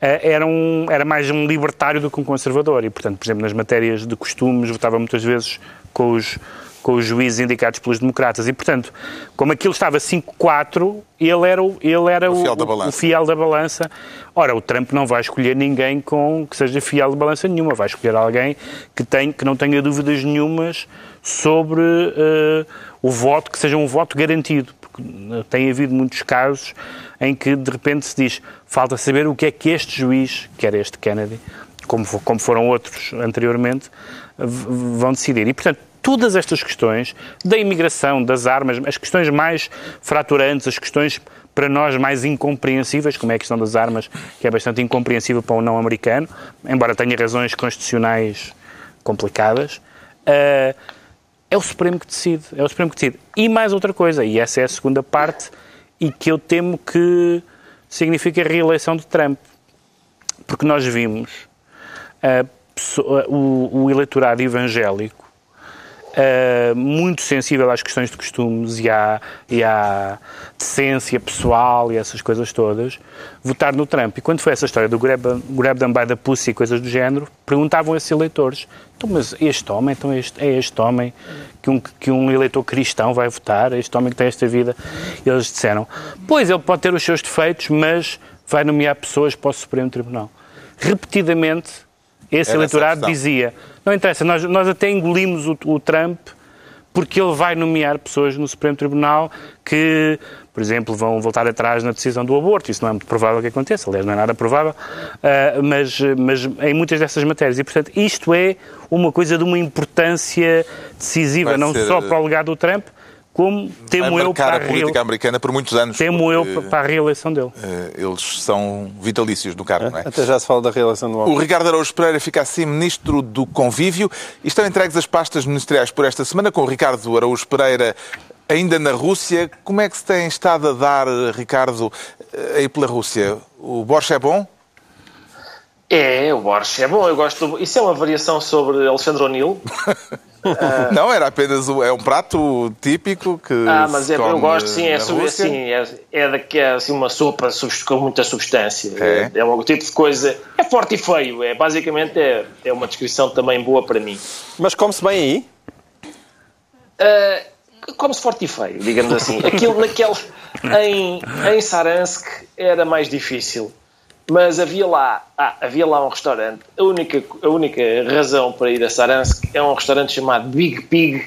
eh, era, um, era mais um libertário do que um conservador. E, portanto, por exemplo, nas matérias de costumes, votava muitas vezes com os, com os juízes indicados pelos democratas. E, portanto, como aquilo estava 5-4, ele era, o, ele era O fiel da o- balança. o fiel da balança. Ora, o Trump não vai escolher ninguém com, que seja fiel de balança nenhuma. Vai escolher alguém que, tem, que não tenha dúvidas nenhumas sobre eh, o voto, que seja um voto garantido. Porque tem havido muitos casos em que de repente se diz falta saber o que é que este juiz, que era este Kennedy, como, como foram outros anteriormente, vão decidir. E, portanto, todas estas questões da imigração, das armas, as questões mais fraturantes, as questões para nós mais incompreensíveis, como é a questão das armas, que é bastante incompreensível para um não americano, embora tenha razões constitucionais complicadas, uh, é o Supremo que decide. É o Supremo que decide. E mais outra coisa, e essa é a segunda parte, e que eu temo que significa a reeleição de Trump. Porque nós vimos uh, o, o eleitorado evangélico uh, muito sensível às questões de costumes e à, e à decência pessoal e essas coisas todas, votar no Trump. E quando foi essa história do grab, grab them by the pussy e coisas do género, perguntavam a esses eleitores, então, mas este homem, então este, é este homem que um, que um eleitor cristão vai votar, é este homem que tem esta vida? E eles disseram, pois, ele pode ter os seus defeitos, mas vai nomear pessoas para o Supremo Tribunal. Repetidamente, esse Era eleitorado dizia, não interessa, nós, nós até engolimos o, o Trump porque ele vai nomear pessoas no Supremo Tribunal que, por exemplo, vão voltar atrás na decisão do aborto. Isso não é muito provável que aconteça, aliás, não é nada provável, uh, mas, mas em muitas dessas matérias. E, portanto, isto é uma coisa de uma importância decisiva, vai não ser... só para o legado do Trump, como temo eu para a, política americana por muitos anos. Temo eu para a reeleição dele. Eh, eles são vitalícios no cargo, é? não é? Até já se fala da reeleição do homem. O Ricardo Araújo Pereira fica assim ministro do Convívio e estão entregues as pastas ministeriais por esta semana com o Ricardo Araújo Pereira ainda na Rússia. Como é que se tem estado a dar, Ricardo, eh, aí pela Rússia? O Borges é bom? É, o Borges é bom. Eu gosto. Isso é uma variação sobre Alexandre O'Neill. Uh... Não, era apenas um, é um prato típico que. Ah, mas é, eu gosto, sim, é, assim, é, é, daqui, é assim, uma sopa com muita substância. É. é, um tipo de coisa. É forte e feio, é, basicamente é, é uma descrição também boa para mim. Mas come-se bem aí? Uh, come-se forte e feio, digamos assim. Aquilo naquele. Em, em Saransk era mais difícil mas havia lá, ah, havia lá um restaurante. A única, a única razão para ir a Saransk é um restaurante chamado Big Pig,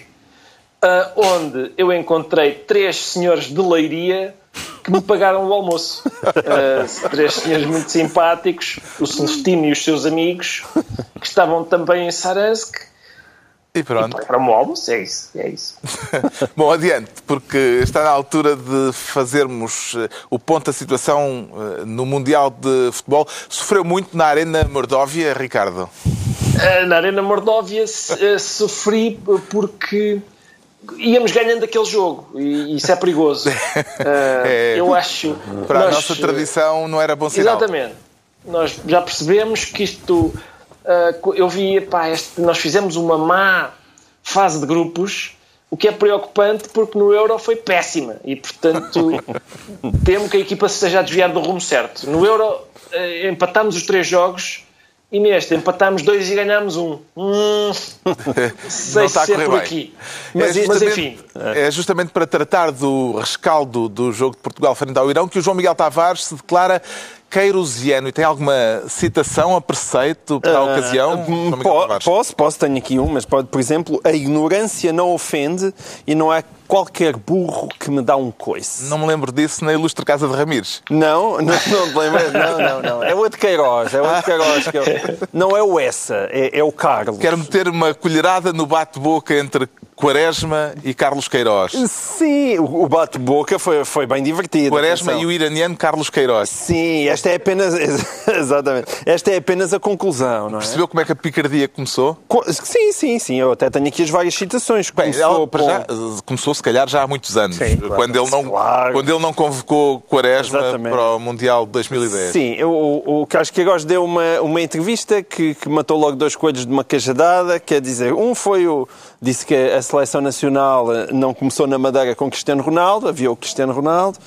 uh, onde eu encontrei três senhores de leiria que me pagaram o almoço. Uh, três senhores muito simpáticos, o Celestino e os seus amigos, que estavam também em Saransk e pronto. E para o almoço, é isso. É isso. Bom, adiante, porque está na altura de fazermos eh, o ponto da situação eh, no Mundial de Futebol. Sofreu muito na Arena Mordóvia, Ricardo? Eh, na Arena Mordóvia sofri porque íamos ganhando aquele jogo e isso é perigoso. é, eu acho. Para nós, a nossa tradição não era bom sinal. Exatamente. Nós já percebemos que isto uh, eu vi, pá, este, nós fizemos uma má fase de grupos, o que é preocupante porque no Euro foi péssima e, portanto, temo que a equipa se esteja a desviar do rumo certo. No Euro uh, empatámos os três jogos e neste empatámos dois e ganhámos um. Hum, sei se é por bem. aqui. Mas, é mas, enfim. É justamente para tratar do rescaldo do jogo de Portugal frente ao Irão que o João Miguel Tavares se declara queirosiano e tem alguma citação a preceito para a uh, ocasião? Po posso, posso, tenho aqui um, mas pode, por exemplo, a ignorância não ofende e não há qualquer burro que me dá um coice. Não me lembro disso na ilustre Casa de Ramires. Não, não, não te lembras? Não, não, não. É o de Queiroz, é o de Queiroz. Que é Não é o essa, é, é o Carlos. Quero meter uma colherada no bate-boca entre Quaresma e Carlos Queiroz. Sim, o bate-boca foi, foi bem divertido. Quaresma atenção. e o iraniano Carlos Queiroz. Sim, esta é apenas. Exatamente. Esta é apenas a conclusão, não é? Percebeu como é que a picardia começou? Sim, sim, sim. Eu até tenho aqui as várias citações. Começou, Bem, já, começou se calhar já há muitos anos. Sim, claro. quando, ele não, claro. quando ele não convocou Quaresma Exatamente. para o Mundial de 2010. Sim, eu, o, o Carlos Queiroz deu uma, uma entrevista que, que matou logo dois coelhos de uma cajadada. Quer dizer, um foi o. Disse que a seleção nacional eh, não começou na Madeira com Cristiano Ronaldo, havia o Cristiano Ronaldo,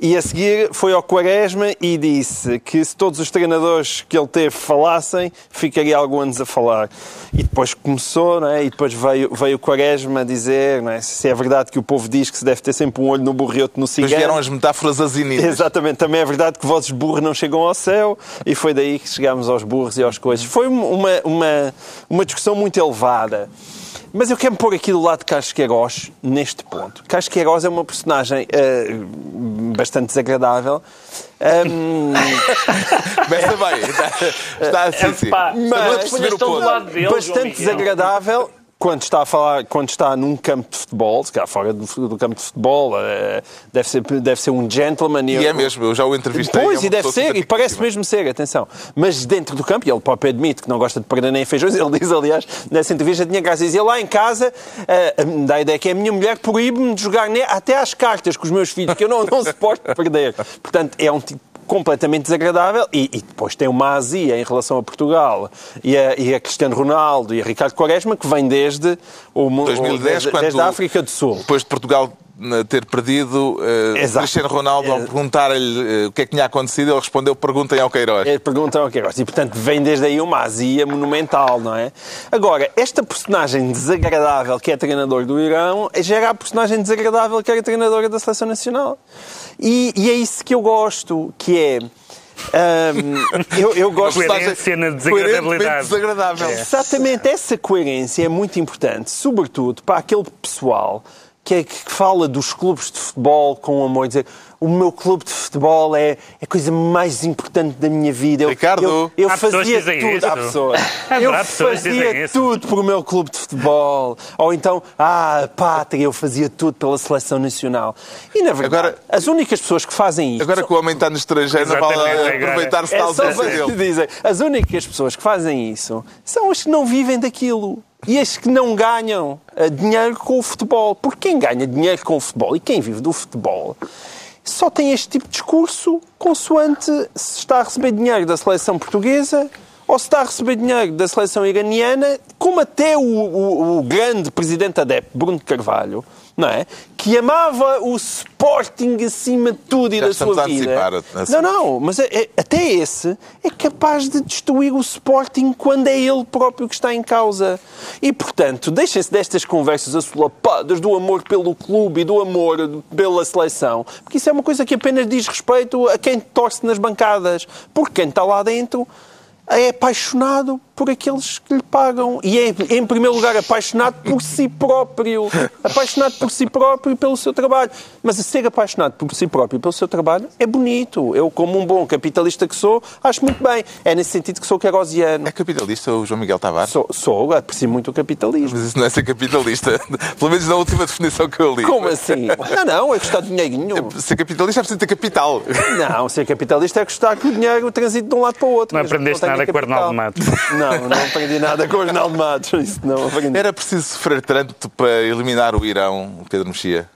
e a seguir foi ao Quaresma e disse que se todos os treinadores que ele teve falassem, ficaria alguns anos a falar. E depois começou, não é? e depois veio, veio o Quaresma dizer não é? se é verdade que o povo diz que se deve ter sempre um olho no burro e outro no cigano. vieram as metáforas azinidas. Exatamente, também é verdade que vozes burros não chegam ao céu e foi daí que chegámos aos burros e aos coisas. Foi uma, uma, uma discussão muito elevada. Mas eu quero pôr aqui do lado de Carlos Queiroz neste ponto. Carlos Queiroz é uma personagem eh, bastante desagradável. Ahm, Começa bem. Está, está assim, sim. Mas lado dele, João bastante desagradável quando está a falar, quando está num campo de futebol, se calhar fora do, do campo de futebol, eh, deve, ser, deve ser um gentleman. E eu- é mesmo, eu já o entrevistei. é Pois, uma e deve ser, e parece mesmo ser, atenção. Mas dentro do campo, e ele próprio admite que não gosta de perder nem feijões, ele diz, aliás, nessa entrevista, tinha graça, dizia lá em casa, eh, dá a ideia que é a minha mulher proíbe-me de jogar até às cartas com os meus filhos, que eu não, não suporto perder. Portanto, é um tipo completamente desagradável e, e depois tem uma azia em relação a Portugal e a, e a Cristiano Ronaldo e a Ricardo Quaresma que vem desde o mu- 2010, desde, quando desde a África do Sul. Depois de Portugal ter perdido, eh, Exato. Cristiano Ronaldo, ao É. perguntar-lhe eh, o que é que tinha acontecido, ele respondeu: perguntem ao Queiroz. É, perguntam ao Queiroz. E, portanto, vem desde aí uma azia monumental, não é? Agora, esta personagem desagradável que é treinador do Irão gera a personagem desagradável que era treinadora da Seleção Nacional. E, e é isso que eu gosto, que é... ahm, eu, eu gosto... Coerência na Coerentemente desagradabilidade. desagradável. Exatamente, essa coerência é muito importante, sobretudo para aquele pessoal que, é, que fala dos clubes de futebol com amor, dizer o meu clube de futebol é é a coisa mais importante da minha vida. Eu, Ricardo, eu, eu fazia dizem tudo. isso. Há pessoas. Há Eu dizem fazia isso. tudo por o meu clube de futebol. Ou então, ah, pátria, eu fazia tudo pela seleção nacional. E na verdade, Agora- as únicas pessoas que fazem isto Agora que o homem está no estrangeiro, não vale aproveitar-se é da só ausência para dele. dizer, as únicas pessoas que fazem isso são as que não vivem daquilo. E as que não ganham eh, dinheiro com o futebol. Porque quem ganha dinheiro com o futebol e quem vive do futebol só tem este tipo de discurso consoante se está a receber dinheiro da seleção portuguesa ou se está a receber dinheiro da seleção iraniana, como até o, o- o grande presidente adepto, Bruno Carvalho, não é? Que amava o Sporting acima de tudo e Já da sua vida. assim. Não, não, mas é- é- até esse é capaz de destruir o Sporting quando é ele próprio que está em causa. E, portanto, deixem-se destas conversas assolapadas do amor pelo clube e do amor pela seleção, porque isso é uma coisa que apenas diz respeito a quem torce nas bancadas, porque quem está lá dentro é apaixonado por aqueles que lhe pagam. E é, em primeiro lugar, apaixonado por si próprio. Apaixonado por si próprio e pelo seu trabalho. Mas a ser apaixonado por si próprio e pelo seu trabalho é bonito. Eu, como um bom capitalista que sou, acho muito bem. É nesse sentido que sou querosiano. É capitalista o João Miguel Tavares? Sou, sou, aprecio muito o capitalismo. Mas isso não é ser capitalista. Pelo menos na última definição que eu li. Como assim? Não, não, é gostar de dinheirinho. Ser capitalista é preciso ter capital. Não, ser capitalista é gostar que o dinheiro transite de um lado para o outro. Não aprendeste tenha nada com o. Arnaldo Matos. Não, não aprendi nada com o Arnaldo Matos. Isso não aprendi. Era preciso sofrer tanto para eliminar o Irão, o Pedro Mexia?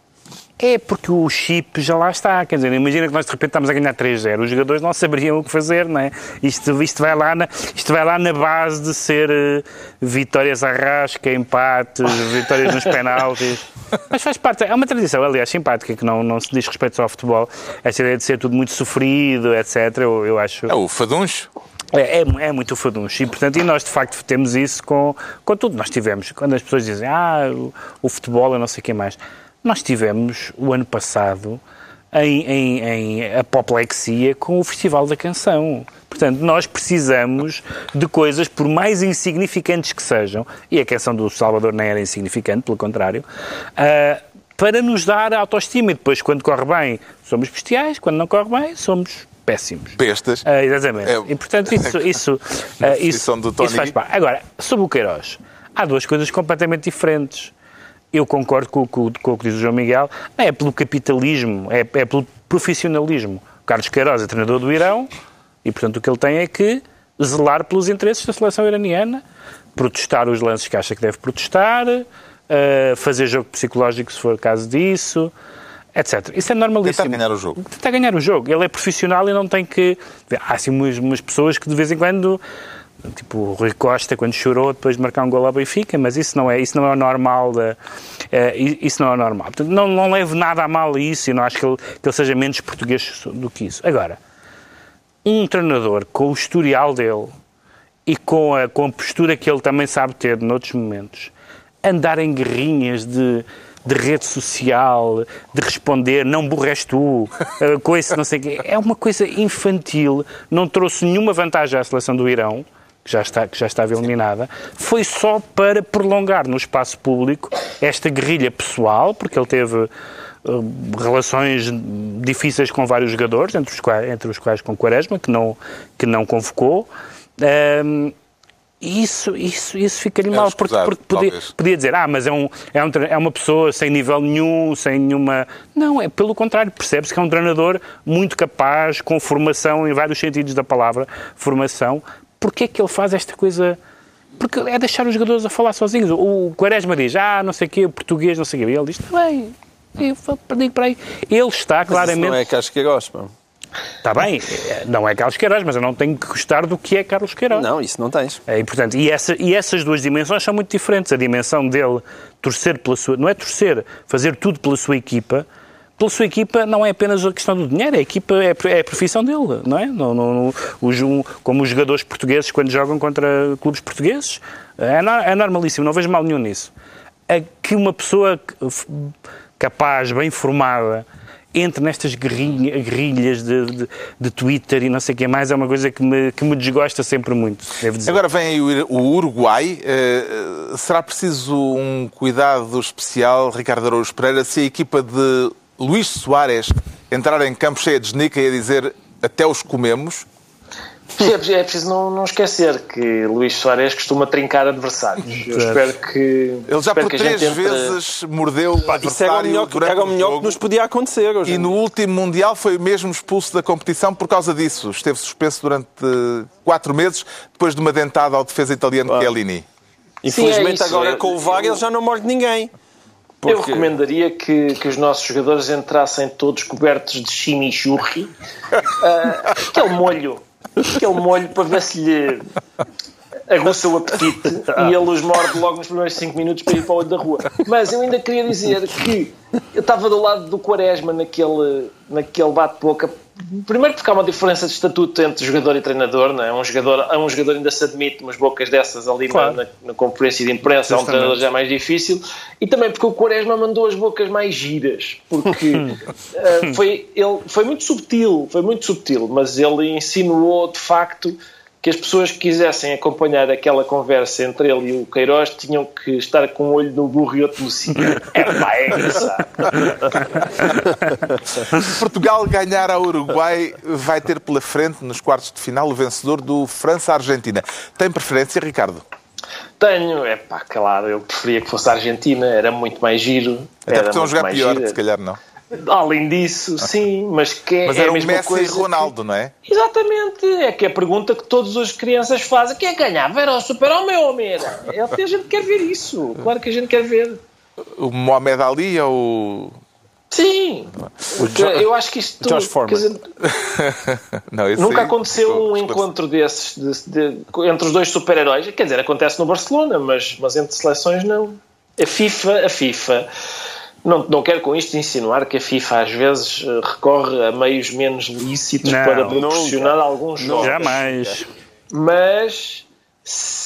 É porque o chip já lá está. Quer dizer, imagina que nós de repente estamos a ganhar 3-0. Os jogadores não saberiam o que fazer, não é? Isto, isto, vai, lá na, isto vai lá na base de ser eh, vitórias à rasca, empates, vitórias nos penaltis. Mas faz parte. É uma tradição, aliás, simpática, que não, não se diz respeito só ao futebol. Esta ideia de ser tudo muito sofrido, etc. Eu, eu acho. É o Faduncho. É, é, é muito faduncho. E, portanto, e nós, de facto, temos isso com, com tudo. Nós tivemos, quando as pessoas dizem, ah, o, o futebol, eu não sei o que mais. Nós tivemos, o ano passado, em, em, em apoplexia com o Festival da Canção. Portanto, nós precisamos de coisas, por mais insignificantes que sejam, e a canção do Salvador nem era insignificante, pelo contrário, ah, para nos dar autoestima. E depois, quando corre bem, somos bestiais, quando não corre bem, somos péssimos. Bestas. Ah, exatamente. É- E, portanto, isso, isso, definição isso, do Tony. isso faz parte. Agora, sobre o Queiroz, há duas coisas completamente diferentes. Eu concordo com, com- com o que diz o João Miguel. Não é pelo capitalismo, é, é pelo profissionalismo. O Carlos Queiroz é treinador do Irão e, portanto, o que ele tem é que zelar pelos interesses da seleção iraniana, protestar os lances que acha que deve protestar, ah, fazer jogo psicológico se for caso disso, etc. Isso é normalíssimo. Tentar ganhar o jogo. Tentar ganhar o jogo. Ele é profissional e não tem que. Há assim umas, umas pessoas que de vez em quando. Tipo o Rui Costa, quando chorou depois de marcar um gol ao Benfica, mas isso não é, isso não é normal. Da, eh, isso não é normal. Portanto, não, não levo nada a mal a isso e não acho que ele, que ele seja menos português do que isso. Agora, um treinador com o historial dele e com a, com a postura que ele também sabe ter noutros momentos, andar em guerrinhas de, de rede social, de responder, não burres tu, eh, com esse não sei o quê, é uma coisa infantil, não trouxe nenhuma vantagem à seleção do Irão, que já, está, que já estava eliminada, foi só para prolongar no espaço público esta guerrilha pessoal, porque ele teve uh, relações difíceis com vários jogadores, entre os quais, entre os quais com Quaresma, que não, que não convocou. Um, isso, isso, isso fica-lhe mal, porque, porque podia, podia, dizer, ah, mas é, um, é, um, é uma pessoa sem nível nenhum, sem nenhuma... Não, é pelo contrário, percebe-se que é um treinador muito capaz, com formação em vários sentidos da palavra, formação, Porquê é que ele faz esta coisa? Porque é deixar os jogadores a falar sozinhos. O Quaresma diz, ah, não sei o quê, o português, não sei o quê. E ele diz, está bem, eu digo para aí. Ele está mas claramente... Não é Carlos Queiroz, pá. Está bem, não é Carlos Queiroz, mas eu não tenho que gostar do que é Carlos Queiroz. Não, isso não tens. É importante. E, essa, e essas duas dimensões são muito diferentes. A dimensão dele torcer pela sua... Não é torcer, fazer tudo pela sua equipa, pela sua equipa não é apenas a questão do dinheiro, a equipa é, é a profissão dele, não é? Não, não, não, como os jogadores portugueses quando jogam contra clubes portugueses, é, é normalíssimo, não vejo mal nenhum nisso. É que uma pessoa capaz, bem formada, entre nestas guerrilhas de, de, de, Twitter e não sei o que mais, é uma coisa que me, que me desgosta sempre muito, devo dizer. Agora vem aí o Uruguai. Uh, será preciso um cuidado especial, Ricardo Araújo Pereira, se a equipa de Luís Soares entrar em campo cheio de genica e a dizer até os comemos? É, é preciso não, não, esquecer que Luís Soares costuma trincar adversários. Eu espero que. Ele já por três entre... vezes mordeu o adversário. Isso era o melhor, que, era o melhor que nos podia acontecer. Hoje. E no último Mundial foi mesmo expulso da competição por causa disso. Esteve suspenso durante quatro meses depois de uma dentada ao defesa italiano ah. Chiellini. Infelizmente, Sim, é agora com o VAR ele já não morde ninguém. Porque... Eu recomendaria que, que os nossos jogadores entrassem todos cobertos de chimichurri, uh, aquele molho, aquele molho para ver se lhe aguça o apetite e ele os morde logo nos primeiros 5 minutos para ir para o olho da rua. Mas eu ainda queria dizer que eu estava do lado do Quaresma naquele, naquele bate-boca Primeiro porque há uma diferença de estatuto entre jogador e treinador, não é? Um jogador, um jogador ainda se admite umas bocas dessas ali claro. na, na, conferência de imprensa, a um treinador já é mais difícil, e também porque o Quaresma mandou as bocas mais giras, porque uh, foi, ele, foi muito subtil, foi muito subtil, mas ele insinuou de facto que as pessoas que quisessem acompanhar aquela conversa entre ele e o Queiroz tinham que estar com um olho no burro e outro no sítio. É pá, é engraçado. Se Portugal ganhar ao Uruguai, vai ter pela frente, nos quartos de final, o vencedor do França-Argentina. Tem preferência, Ricardo? Tenho, é pá, claro, eu preferia que fosse a Argentina, era muito mais giro. Até porque estão a jogar pior, giro. se calhar não. Além disso, sim, mas que é, mas era é a mesma Messi coisa. e Ronaldo, que... não é? Exatamente, é que é a pergunta que todas as crianças fazem: quem é que ganhava? Era o Super-Homem ou era? É que a gente quer ver isso, claro que a gente quer ver. O Mohamed Ali ou. Sim, eu acho que isto. Dizer, não, nunca aconteceu um encontro desses de, de, entre os dois super-heróis. Quer dizer, acontece no Barcelona, mas, mas entre seleções não. A FIFA, a FIFA não, não quero com isto insinuar que a FIFA às vezes eh, recorre a meios menos lícitos não, para proporcionar nunca. alguns jogos. Jamais. Mas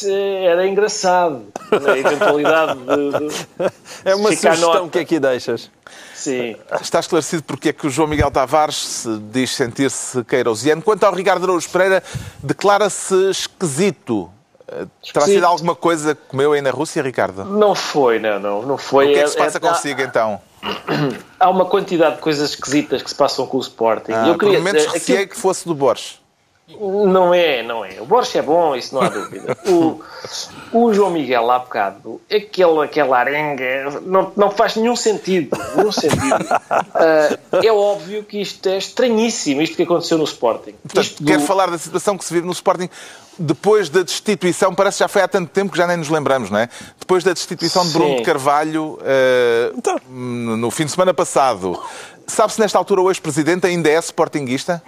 era engraçado a eventualidade de, de É uma sugestão nota. que aqui deixas. Sim. Está esclarecido porque é que o João Miguel Tavares se diz sentir-se queirosiano. Quanto ao Ricardo Araújo Pereira, declara-se esquisito Terá sido alguma coisa que comeu aí na Rússia, Ricardo? Não foi, não, não, não foi. O que é que se passa é, consigo, então? Há uma quantidade de coisas esquisitas que se passam com o Sporting. Ah, eu queria, por momentos receei aquilo... que fosse do Borges. Não é, não é. O Borges é bom, isso não há dúvida. O, o João Miguel, lá bocado, aquele, aquela arenga, não, não faz nenhum sentido. Nenhum sentido. Uh, é óbvio que isto é estranhíssimo, isto que aconteceu no Sporting. Portanto, quero do... falar da situação que se vive no Sporting depois da destituição, parece que já foi há tanto tempo que já nem nos lembramos, não é? Depois da destituição de Bruno de Carvalho, uh, então. no fim de semana passado, sabe-se nesta altura o ex-presidente ainda é sportinguista?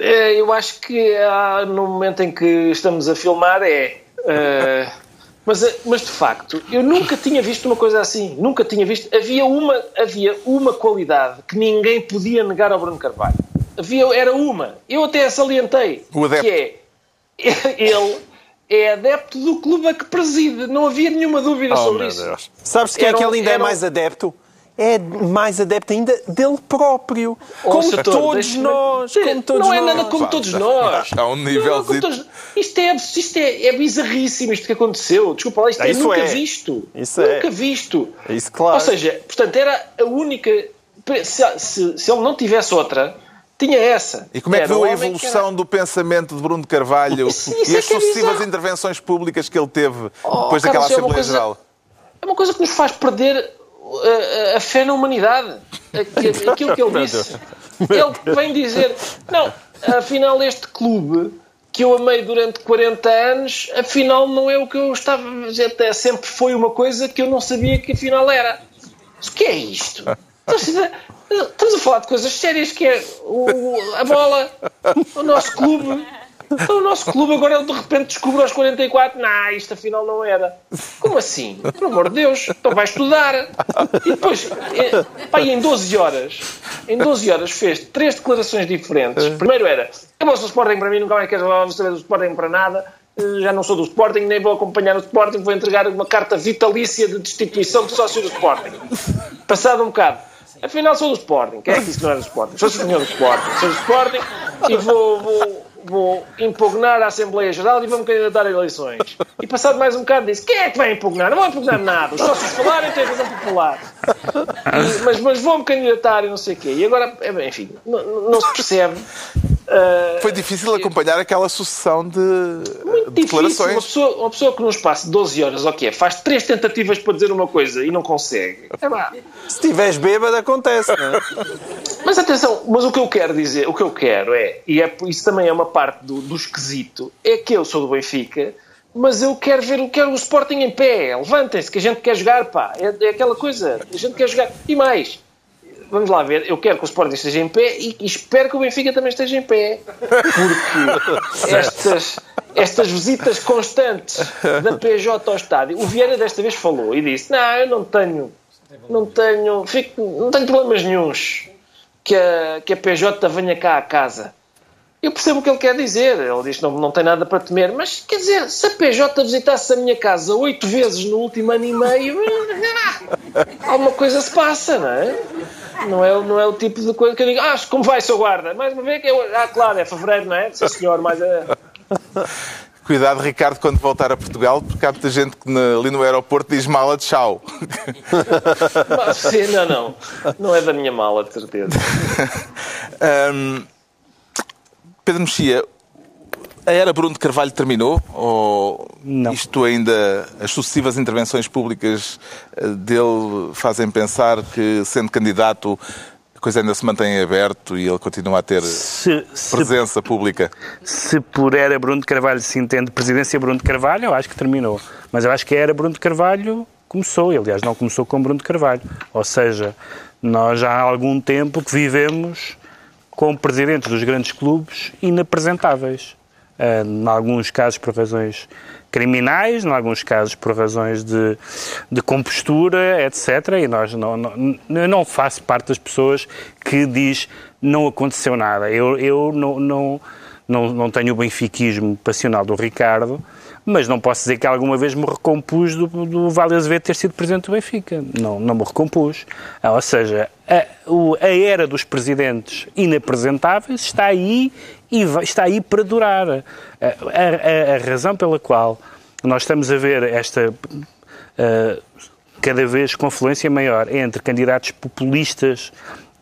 É, eu acho que há, no momento em que estamos a filmar é. Uh, mas, mas de facto, eu nunca tinha visto uma coisa assim. Nunca tinha visto. Havia uma, havia uma qualidade que ninguém podia negar ao Bruno Carvalho. havia, era uma. Eu até a salientei. O adepto. Que é, ele é adepto do clube a que preside. Não havia nenhuma dúvida Oh, sobre isso. Deus. Sabes quem é que ele ainda é mais adepto? É mais adepto ainda dele próprio. Como todos deixe-me- nós. Como todos não é nós. nada como Pá, todos nós. há um Não, não, todos- Isto, é, isto é, é bizarríssimo isto que aconteceu. Desculpa lá, isto Ah, é isso nunca é. visto. Isso é. nunca visto. Isso, claro. Ou seja, portanto, era a única. Se, se, se ele não tivesse outra, tinha essa. E como é que Era viu a evolução do pensamento de Bruno de Carvalho Isso- isso e é as é sucessivas bizarro. intervenções públicas que ele teve Oh, depois daquela Carlos, é uma Assembleia coisa- Geral? É uma coisa que nos faz perder a, a fé na humanidade. Aqui- Aquilo que ele disse. Ele vem dizer: não, afinal, este clube que eu amei durante 40 anos, afinal, não é o que eu estava a dizer. Até sempre foi uma coisa que eu não sabia que afinal era. O que é isto? Estamos a falar de coisas sérias que é o- a bola, o nosso clube. Então, o nosso clube agora ele de repente descobre aos 44, não, isto afinal não era. Como assim? Pelo amor de Deus, então vai estudar. E depois, eh, pá, em 12 horas, em 12 horas fez três declarações diferentes. Primeiro era, eu vou do Sporting para mim, nunca mais quero saber do Sporting para nada, Eh, já não sou do Sporting, nem vou acompanhar o Sporting, vou entregar uma carta vitalícia de destituição de sócio do Sporting. Passado um bocado, afinal sou do Sporting. Quem é que disse que não era do Sporting? Sou o senhor do Sporting. Sou do Sporting e vou, vou, vou impugnar a Assembleia Geral e vou-me candidatar a eleições. E passado mais um bocado disse, quem é que vai impugnar? Não vou impugnar nada. Os sócios falarem têm razão por falar. E- mas mas vou-me candidatar e não sei o quê. E agora, enfim, não- não se percebe. Ah, Foi difícil acompanhar aquela sucessão de Difícil. declarações. Uma pessoa, uma pessoa que num espaço de 12 horas, o que é, faz três tentativas para dizer uma coisa e não consegue. É pá. Se estiveres bêbado, acontece, é? Mas atenção, mas o que eu quero dizer, o que eu quero é, e é, isso também é uma parte do, do esquisito, é que eu sou do Benfica, mas eu quero ver, eu quero o Sporting em pé, levantem-se, que a gente quer jogar, pá, é, é aquela coisa, a gente quer jogar, e mais, vamos lá ver, eu quero que o Sporting esteja em pé e, espero que o Benfica também esteja em pé, porque estas, estas visitas constantes da PJ ao estádio, o Vieira desta vez falou e disse, não, eu não tenho, não tenho, fico, não tenho problemas nenhuns que a, que a PJ venha cá à casa. Eu percebo o que ele quer dizer. Ele diz que não, não tem nada para temer. Mas, quer dizer, se a PJ visitasse a minha casa oito vezes no último ano e meio, alguma coisa se passa, não é? Não é, não é o tipo de coisa que eu digo, ah, como vai, seu guarda? Mais uma vez, que eu, ah, claro, é fevereiro, não é? Sim, senhor, mas é... Cuidado, Ricardo, quando voltar a Portugal, porque há muita gente que ali no aeroporto diz mala de tchau. Mas, sim, não, não. Não é da minha mala, de certeza. Hum, Pedro Mexia, a era Bruno de Carvalho terminou? Ou Não. isto ainda, as sucessivas intervenções públicas eh, dele fazem pensar que, sendo candidato, a coisa ainda se mantém aberto e ele continua a ter Se, se, presença pública? se por era Bruno de Carvalho se entende presidência Bruno de Carvalho, eu acho que terminou. Mas eu acho que a era Bruno de Carvalho começou, e aliás não começou com Bruno de Carvalho. Ou seja, nós já há algum tempo que vivemos com presidentes dos grandes clubes inapresentáveis. Ah, em alguns casos por razões criminais, em alguns casos por razões de, de compostura, etc. E nós não, não, eu não faço parte das pessoas que diz não aconteceu nada. Eu, eu não, não, não, não tenho o benfiquismo passional do Ricardo, mas não posso dizer que alguma vez me recompus do, do Vale Azevedo ter sido presidente do Benfica. Não, não me recompus. Ah, Ou seja, a, o- a era dos presidentes inapresentáveis está aí e vai- está aí para durar. A, a- a- a razão pela qual nós estamos a ver esta ah, cada vez confluência maior entre candidatos populistas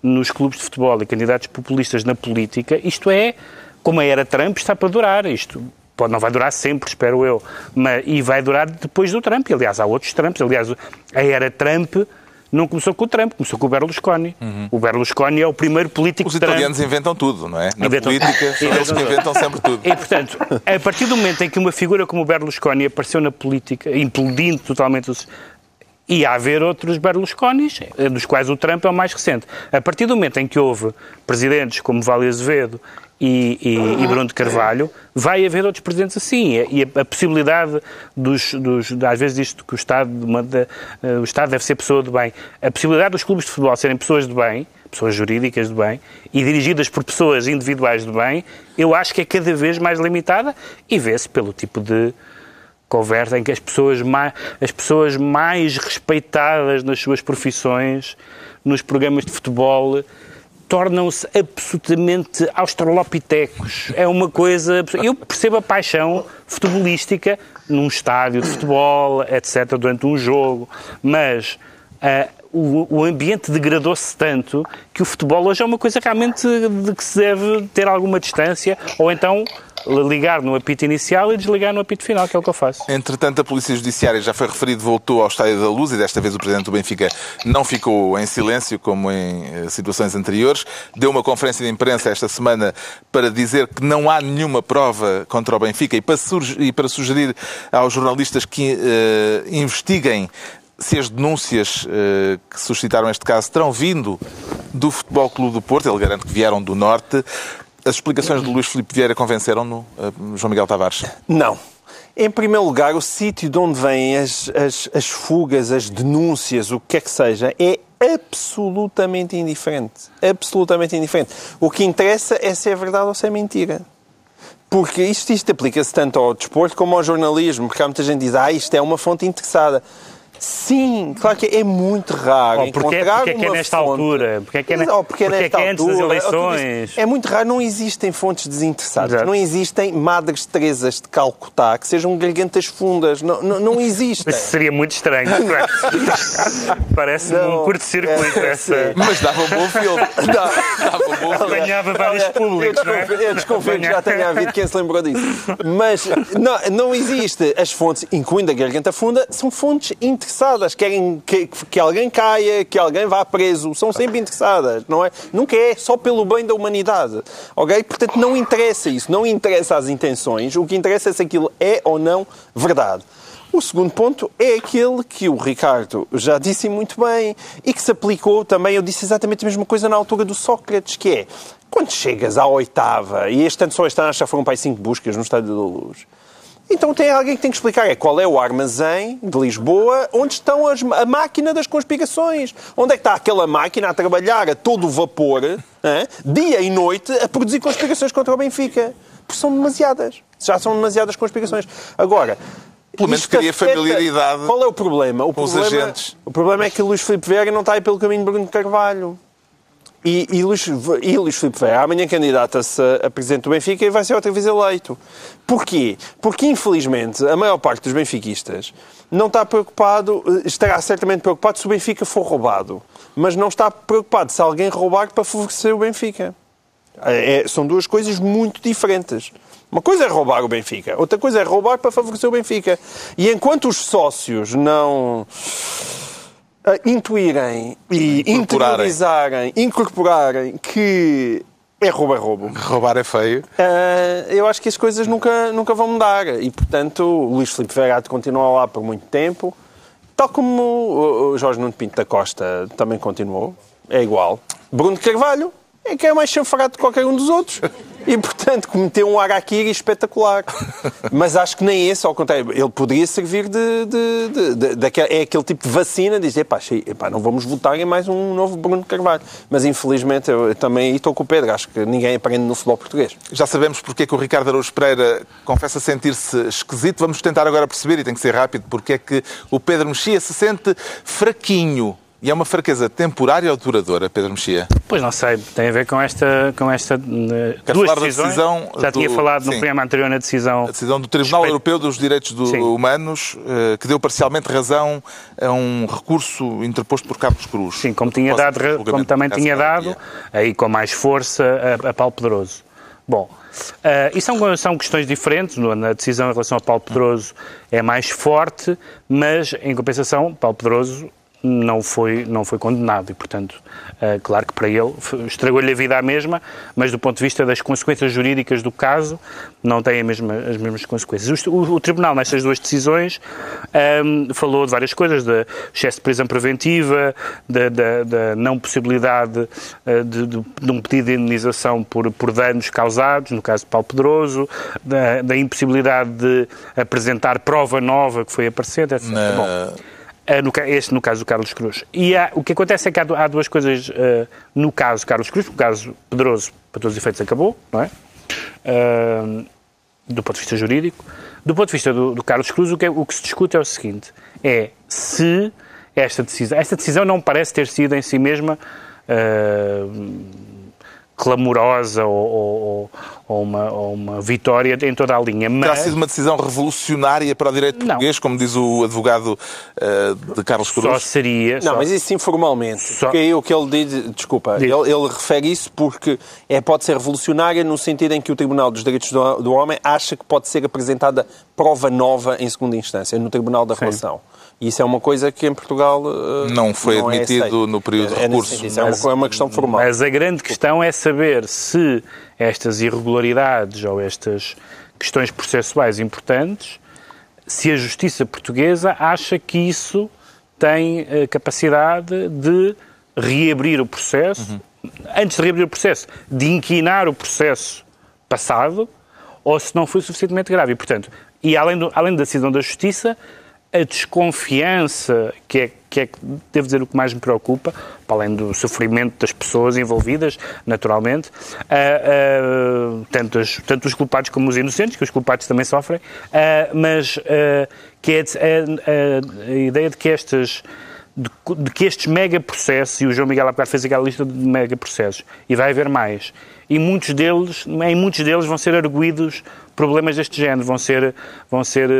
nos clubes de futebol e candidatos populistas na política, isto é, como a era Trump está para durar. Isto pode, não vai durar sempre, espero eu, mas, e vai durar depois do Trump. Aliás, há outros Trumps. Aliás, a era Trump não começou com o Trump, começou com o Berlusconi. O Berlusconi é o primeiro político Os Trump. italianos inventam tudo, não é? Na Inventam- política, são eles que Inventam- sempre tudo. E, portanto, a partir do momento em que uma figura como o Berlusconi apareceu na política, implodindo totalmente os. E a haver outros Berlusconis, dos quais o Trump é o mais recente. A partir do momento em que houve presidentes como Vale Azevedo e, e, e Bruno de Carvalho, vai haver outros presidentes assim. E a, a possibilidade dos, dos. Às vezes isto que o Estado, uma da- eh, o Estado deve ser pessoa de bem. A possibilidade dos clubes de futebol serem pessoas de bem pessoas jurídicas do bem, e dirigidas por pessoas individuais do bem, eu acho que é cada vez mais limitada e vê-se pelo tipo de conversa em que as pessoas mais, as pessoas mais respeitadas nas suas profissões, nos programas de futebol, tornam-se absolutamente australopitecos. É uma coisa. Eu percebo a paixão futebolística num estádio de futebol, etc., durante um jogo, mas. Uh, o, o, ambiente degradou-se tanto que o futebol hoje é uma coisa realmente de que se deve ter alguma distância, ou então ligar no apito inicial e desligar no apito final, que é o que eu faço. Entretanto, a Polícia Judiciária, já foi referido, voltou ao Estádio da Luz e desta vez o Presidente do Benfica não ficou em silêncio, como em eh, situações anteriores. Deu uma conferência de imprensa esta semana para dizer que não há nenhuma prova contra o Benfica e para, sugerir aos jornalistas que uh, investiguem se as denúncias uh, que suscitaram este caso terão vindo do Futebol Clube do Porto, ele garante que vieram do Norte. As explicações de Luís Filipe Vieira convenceram-no, eh, João Miguel Tavares? Não. Em primeiro lugar, o sítio de onde vêm as, as, as fugas, as denúncias, o que é que seja, é absolutamente indiferente. Absolutamente indiferente. O que interessa é se é verdade ou se é mentira. Porque isto, isto aplica-se tanto ao desporto como ao jornalismo, porque há muita gente que diz, ah, isto é uma fonte interessada. Sim, claro que é muito raro oh, porque, encontrar porque é que é nesta fonte. altura? Porque é que é, ne... oh, porque é, porque é, que é antes das eleições? É muito raro, não existem fontes desinteressadas. Exato. Não existem madres Teresas de Calcutá que sejam gargantas fundas. Não, não, não existem. Isso seria muito estranho. Parece-me um curto-circuito é, essa. Mas dava um bom filme. Dava um bom filme. Apanhava vários públicos, eu desconfio, eu desconfio que já tenha havido quem se lembrou disso. Mas não, não existe. As fontes, incluindo a garganta funda, são fontes interessantes interessadas, querem que, que alguém caia, que alguém vá preso, são sempre interessadas, não é? Nunca é só pelo bem da humanidade, ok? Portanto, não interessa isso, não interessa as intenções, o que interessa é se aquilo é ou não verdade. O segundo ponto é aquele que o Ricardo já disse muito bem e que se aplicou também, eu disse exatamente a mesma coisa na altura do Sócrates, que é, quando chegas à oitava, e este ano só este ano já foram para aí cinco buscas no Estádio da Luz, então tem alguém que tem que explicar é qual é o armazém de Lisboa onde estão as, a máquina das conspirações. Onde é que está aquela máquina a trabalhar a todo vapor, hein, dia e noite, a produzir conspirações contra o Benfica? Porque são demasiadas. Já são demasiadas conspirações. Agora, pelo menos cria familiaridade. Qual é o problema? O com problema, os agentes. O problema é que o Luís Filipe Vieira não está aí pelo caminho de Bruno Carvalho. E, e, Luís, e Luís Filipe Vieira amanhã candidata-se a presidente do Benfica e vai ser outra vez eleito. Porquê? Porque, infelizmente, a maior parte dos benfiquistas não está preocupado, estará certamente preocupado se o Benfica for roubado, mas não está preocupado se alguém roubar para favorecer o Benfica. É, são duas coisas muito diferentes. Uma coisa é roubar o Benfica, outra coisa é roubar para favorecer o Benfica. E enquanto os sócios não intuírem e interiorizarem, incorporarem que é roubo é roubo. Roubar é feio. Uh, eu acho que as coisas nunca, nunca vão mudar. E, portanto, o Luís Filipe Vieira continua lá por muito tempo. Tal como o Jorge Nuno Pinto da Costa também continuou. É igual. Bruno Carvalho é que é mais chanfrado de qualquer um dos outros. E, portanto, cometeu um araquiri espetacular. Mas acho que nem esse, ao contrário, ele poderia servir de... de, de, de, de é aquele tipo de vacina, dizer, epá, epá, não vamos votar em mais um novo Bruno Carvalho. Mas, infelizmente, eu também estou com o Pedro. Acho que ninguém aprende no futebol português. Já sabemos porque é que o Ricardo Araújo Pereira confessa sentir-se esquisito. Vamos tentar agora perceber, e tem que ser rápido, porque é que o Pedro Mexia se sente fraquinho e é uma fraqueza temporária ou duradoura, Pedro Mexia? Pois não sei, tem a ver com esta, com esta uh, duas decisões. decisão Já do, tinha falado no programa anterior na decisão... A decisão do Tribunal Respeito. Europeu dos Direitos do, Humanos, uh, que deu parcialmente razão a um recurso interposto por Carlos Cruz. Sim, como, tinha dado, como também tinha dado, aí com mais força, a, a Paulo Pedroso. Bom, uh, e são, são questões diferentes. Na decisão em relação a Paulo Pedroso é mais forte, mas, em compensação, Paulo Pedroso não foi, não foi condenado e, portanto, uh, claro que para ele estragou-lhe a vida à mesma, mas do ponto de vista das consequências jurídicas do caso, não tem mesma, as mesmas consequências. O, o, o, Tribunal, nestas duas decisões, um, ehm, falou de várias coisas, da excesso de prisão preventiva, da, não possibilidade uh, de, de, de, um pedido de indenização por, por danos causados, no caso de Paulo Pedroso, da, da impossibilidade de apresentar prova nova que foi aparecente, etc. Na... Bom, no, este no caso do Carlos Cruz. E há, o que acontece é que há, há duas coisas uh, no caso Carlos Cruz, o caso Pedroso, para todos os efeitos, acabou, não é? Uh, do ponto de vista jurídico. Do ponto de vista do, do Carlos Cruz, o que, é, o que se discute é o seguinte: é se esta decisão, esta decisão não parece ter sido em si mesma clamorosa ou, ou, ou, uma, ou, uma, vitória em toda a linha. Mas... Terá sido uma decisão revolucionária para o direito português, não. como diz o advogado uh, de Carlos Cruz? Só seria... Não, só... mas isso informalmente. Só... Porque aí o que ele diz... Desculpa, diz. Ele, ele, refere isso porque é, pode ser revolucionária no sentido em que o Tribunal dos Direitos do, do Homem acha que pode ser apresentada prova nova em segunda instância, no Tribunal da Sim. Relação. E isso é uma coisa que em Portugal uh, não foi não é admitido é no período de recurso. É, é, uma, é uma questão formal. Mas a grande questão é saber se estas irregularidades ou estas questões processuais importantes, se a justiça portuguesa acha que isso tem a capacidade de reabrir o processo, uhum. antes de reabrir o processo, de inquinar o processo passado, ou se não foi suficientemente grave. E, portanto, e além, do, além da decisão da justiça, a desconfiança, que é, que é, devo dizer, o que mais me preocupa, para além do sofrimento das pessoas envolvidas, naturalmente, uh, uh, tanto, tanto, os culpados como os inocentes, que os culpados também sofrem, uh, mas que é a, a, ideia de que estas de, de, que estes megaprocessos, e o João Miguel há fez aquela lista de megaprocessos, e vai haver mais, e muitos deles, em muitos deles vão ser arguídos problemas deste género, vão ser, vão ser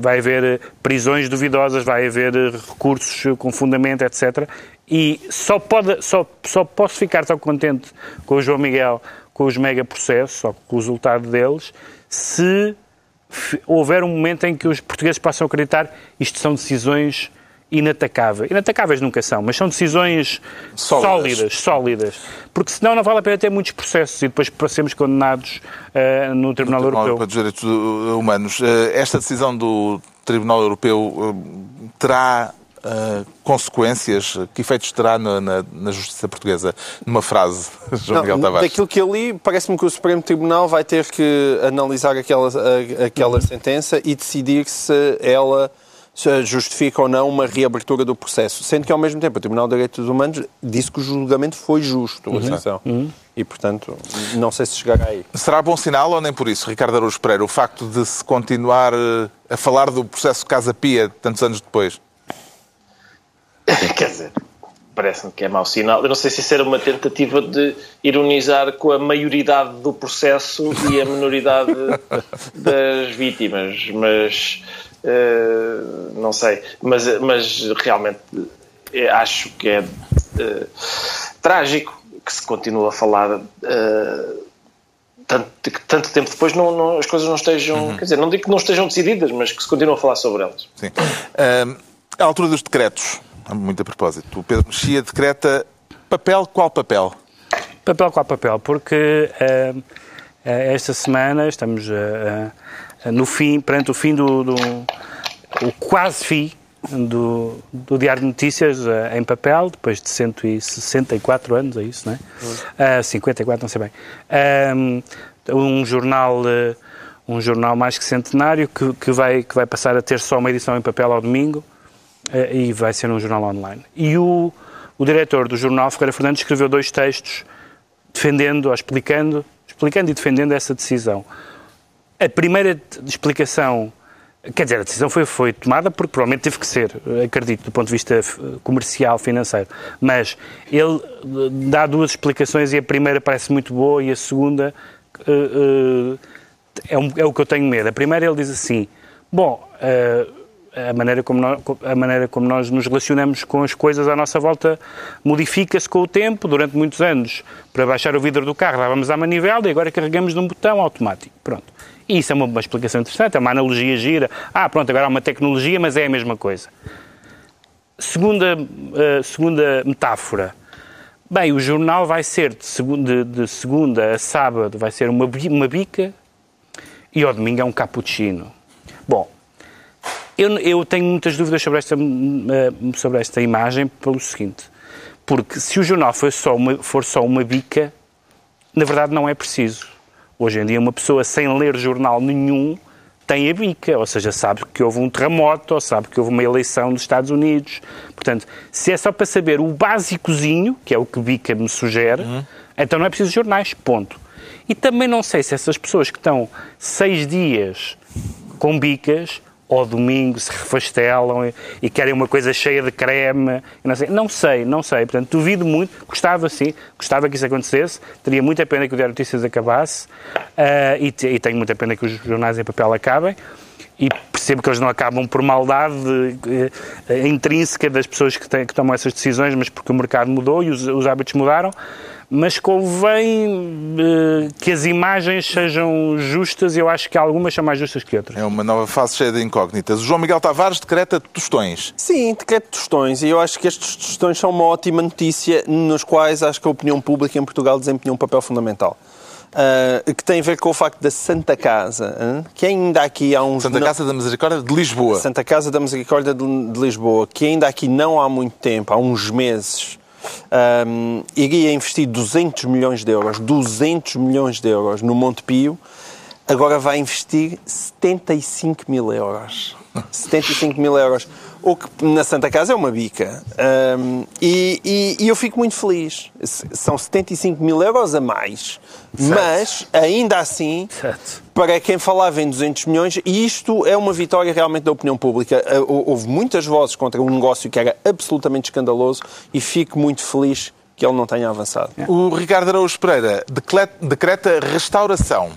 vai haver prisões duvidosas, vai haver recursos com fundamento, etc. E só, pode, só, só posso ficar tão contente com o João Miguel, com os megaprocessos, ou com o resultado deles, se houver um momento em que os portugueses possam acreditar isto são decisões inatacáveis. Inatacáveis nunca são, mas são decisões sólidas, sólidas, sólidas. Porque senão não vale a pena ter muitos processos e depois sermos condenados uh, no Tribunal no Europeu. Tribunal dos Direitos Humanos. Uh, esta decisão do Tribunal Europeu uh, terá consequências? Que efeitos terá na, na, na, justiça portuguesa? Numa frase, João não, Miguel Tavares. Daquilo que eu li, parece-me que o Supremo Tribunal vai ter que analisar aquela, aquela sentença e decidir se ela justifica ou não uma reabertura do processo. Sendo que, ao mesmo tempo, o Tribunal de Direitos Humanos disse que o julgamento foi justo, uhum. Uhum. E, portanto, não sei se chegará aí. Será bom sinal ou nem por isso, Ricardo Araújo Pereira, o facto de se continuar eh, a falar do processo Casa Pia tantos anos depois? Quer dizer, parece-me que é mau sinal. Eu não sei se isso era uma tentativa de ironizar com a maioridade do processo e a minoridade das vítimas, mas Uh, não sei, mas, mas realmente eh, acho que é uh, trágico que se continue a falar uh, tanto, tanto tempo depois não, não, as coisas não estejam, uhum. quer dizer, não digo que não estejam decididas, mas que se continue a falar sobre elas. Sim. Uh, à altura dos decretos, muito a propósito, o Pedro Mexia decreta papel, qual papel? Papel, qual papel? Porque esta semana estamos a no fim, perante o fim do, do o quase fim do, do, Diário de Notícias uh, em papel, depois de 164 anos, é isso, não é? Uh, 54, não sei bem. Um, um jornal, uh, um jornal mais que centenário que, que, vai, que vai passar a ter só uma edição em papel ao domingo e vai ser um jornal online. E o, o diretor do jornal, Ferreira Fernandes, escreveu dois textos defendendo, ou explicando, explicando e defendendo essa decisão. A primeira explicação, quer dizer, a decisão foi, foi tomada porque provavelmente teve que ser, acredito, do ponto de vista comercial, financeiro. Mas ele eh, dá duas explicações e a primeira parece muito boa e a segunda uh, uh, é, um, é, o que eu tenho medo. A primeira ele diz assim: bom, uh, a maneira, como nós, a maneira como nós nos relacionamos com as coisas à nossa volta modifica-se com o tempo. Durante muitos anos, para baixar o vidro do carro, dávamos à manivela e agora carregamos num botão automático. Pronto. E isso é uma, uma explicação interessante, é uma analogia gira. Ah, pronto, agora há uma tecnologia, mas é a mesma coisa. Segunda, uh, segunda metáfora. Bem, o jornal vai ser de segunda, de segunda a sábado, vai ser uma, uma bica e ao domingo é um cappuccino. Bom, eu, eu tenho muitas dúvidas sobre esta, eh, sobre esta imagem pelo seguinte, porque se o jornal for só, uma, for só uma bica, na verdade não é preciso. Hoje em dia uma pessoa sem ler jornal nenhum tem a bica, ou seja, sabe que houve um terremoto, ou sabe que houve uma eleição nos Estados Unidos. Portanto, se é só para saber o básicozinho, que é o que bica me sugere, uhum. então não é preciso jornais, ponto. E também não sei se essas pessoas que estão seis dias com bicas ao domingo se refastelam e, e, querem uma coisa cheia de creme. Não sei, não sei, não sei. Portanto, duvido muito. Gostava, sim, gostava que isso acontecesse. Teria muita pena que o Diário Notícias acabasse uh, e, e tenho muita pena que os jornais em papel acabem e percebo que eles não acabam por maldade uh, intrínseca das pessoas que, têm, que, tomam essas decisões, mas porque o mercado mudou e os, os hábitos mudaram mas convém uh, que as imagens sejam justas e eu acho que algumas são mais justas que outras. É uma nova fase cheia de incógnitas. O João Miguel Tavares decreta tostões. Sim, decreta tostões e eu acho que estes tostões são uma ótima notícia nos quais acho que a opinião pública em Portugal desempenhou um papel fundamental. Uh, que tem a ver com o facto da Santa Casa, que ainda aqui há uns... Santa Casa da Misericórdia de Lisboa. Santa Casa da Misericórdia de, de Lisboa, que ainda aqui não há muito tempo, há uns meses, um, iria investir 200 milhões de euros, 200 milhões de euros no Monte Pio, agora vai investir 75 mil euros. 75 mil euros. O que na Santa Casa é uma bica. Um, e, e, e, eu fico muito feliz. São 75 mil euros a mais. Certo. Mas, ainda assim, certo. para quem falava em 200 milhões, e isto é uma vitória realmente da opinião pública. Uh, houve muitas vozes contra um negócio que era absolutamente escandaloso e fico muito feliz que ele não tenha avançado. O Ricardo Araújo Pereira decreta restauração.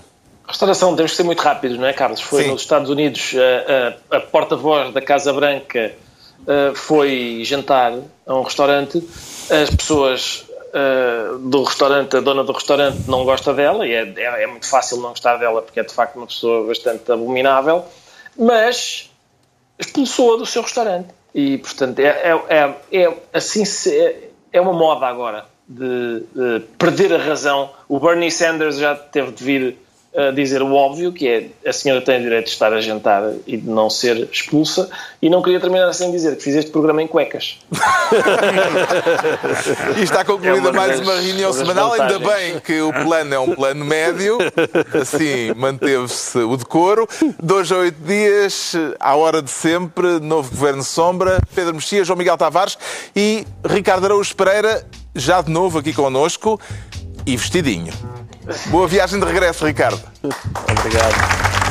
Restauração, temos que ser muito rápidos, não é, Carlos? Foi Sim. nos Estados Unidos, a, a, a porta-voz da Casa Branca uh, foi jantar a um restaurante, as pessoas uh, do restaurante, a dona do restaurante não gosta dela, e é, é, é, muito fácil não gostar dela porque é de facto uma pessoa bastante abominável, mas expulsou-a do seu restaurante. E, portanto, é, é, é, é assim é uma moda agora de, de perder a razão. O Bernie Sanders já teve de vir a dizer o óbvio, que é a senhora tem direito de estar a jantar e de não ser expulsa, e não queria terminar sem dizer que fiz este programa em cuecas. e está concluída é mais uma reunião semanal, ainda bem que o plano é um plano médio, assim manteve-se o decoro. Dois a oito dias, à hora de sempre, novo Governo Sombra, Pedro Mexia, João Miguel Tavares e Ricardo Araújo Pereira, já de novo aqui connosco e vestidinho. Boa viagem de regresso, Ricardo. Obrigado.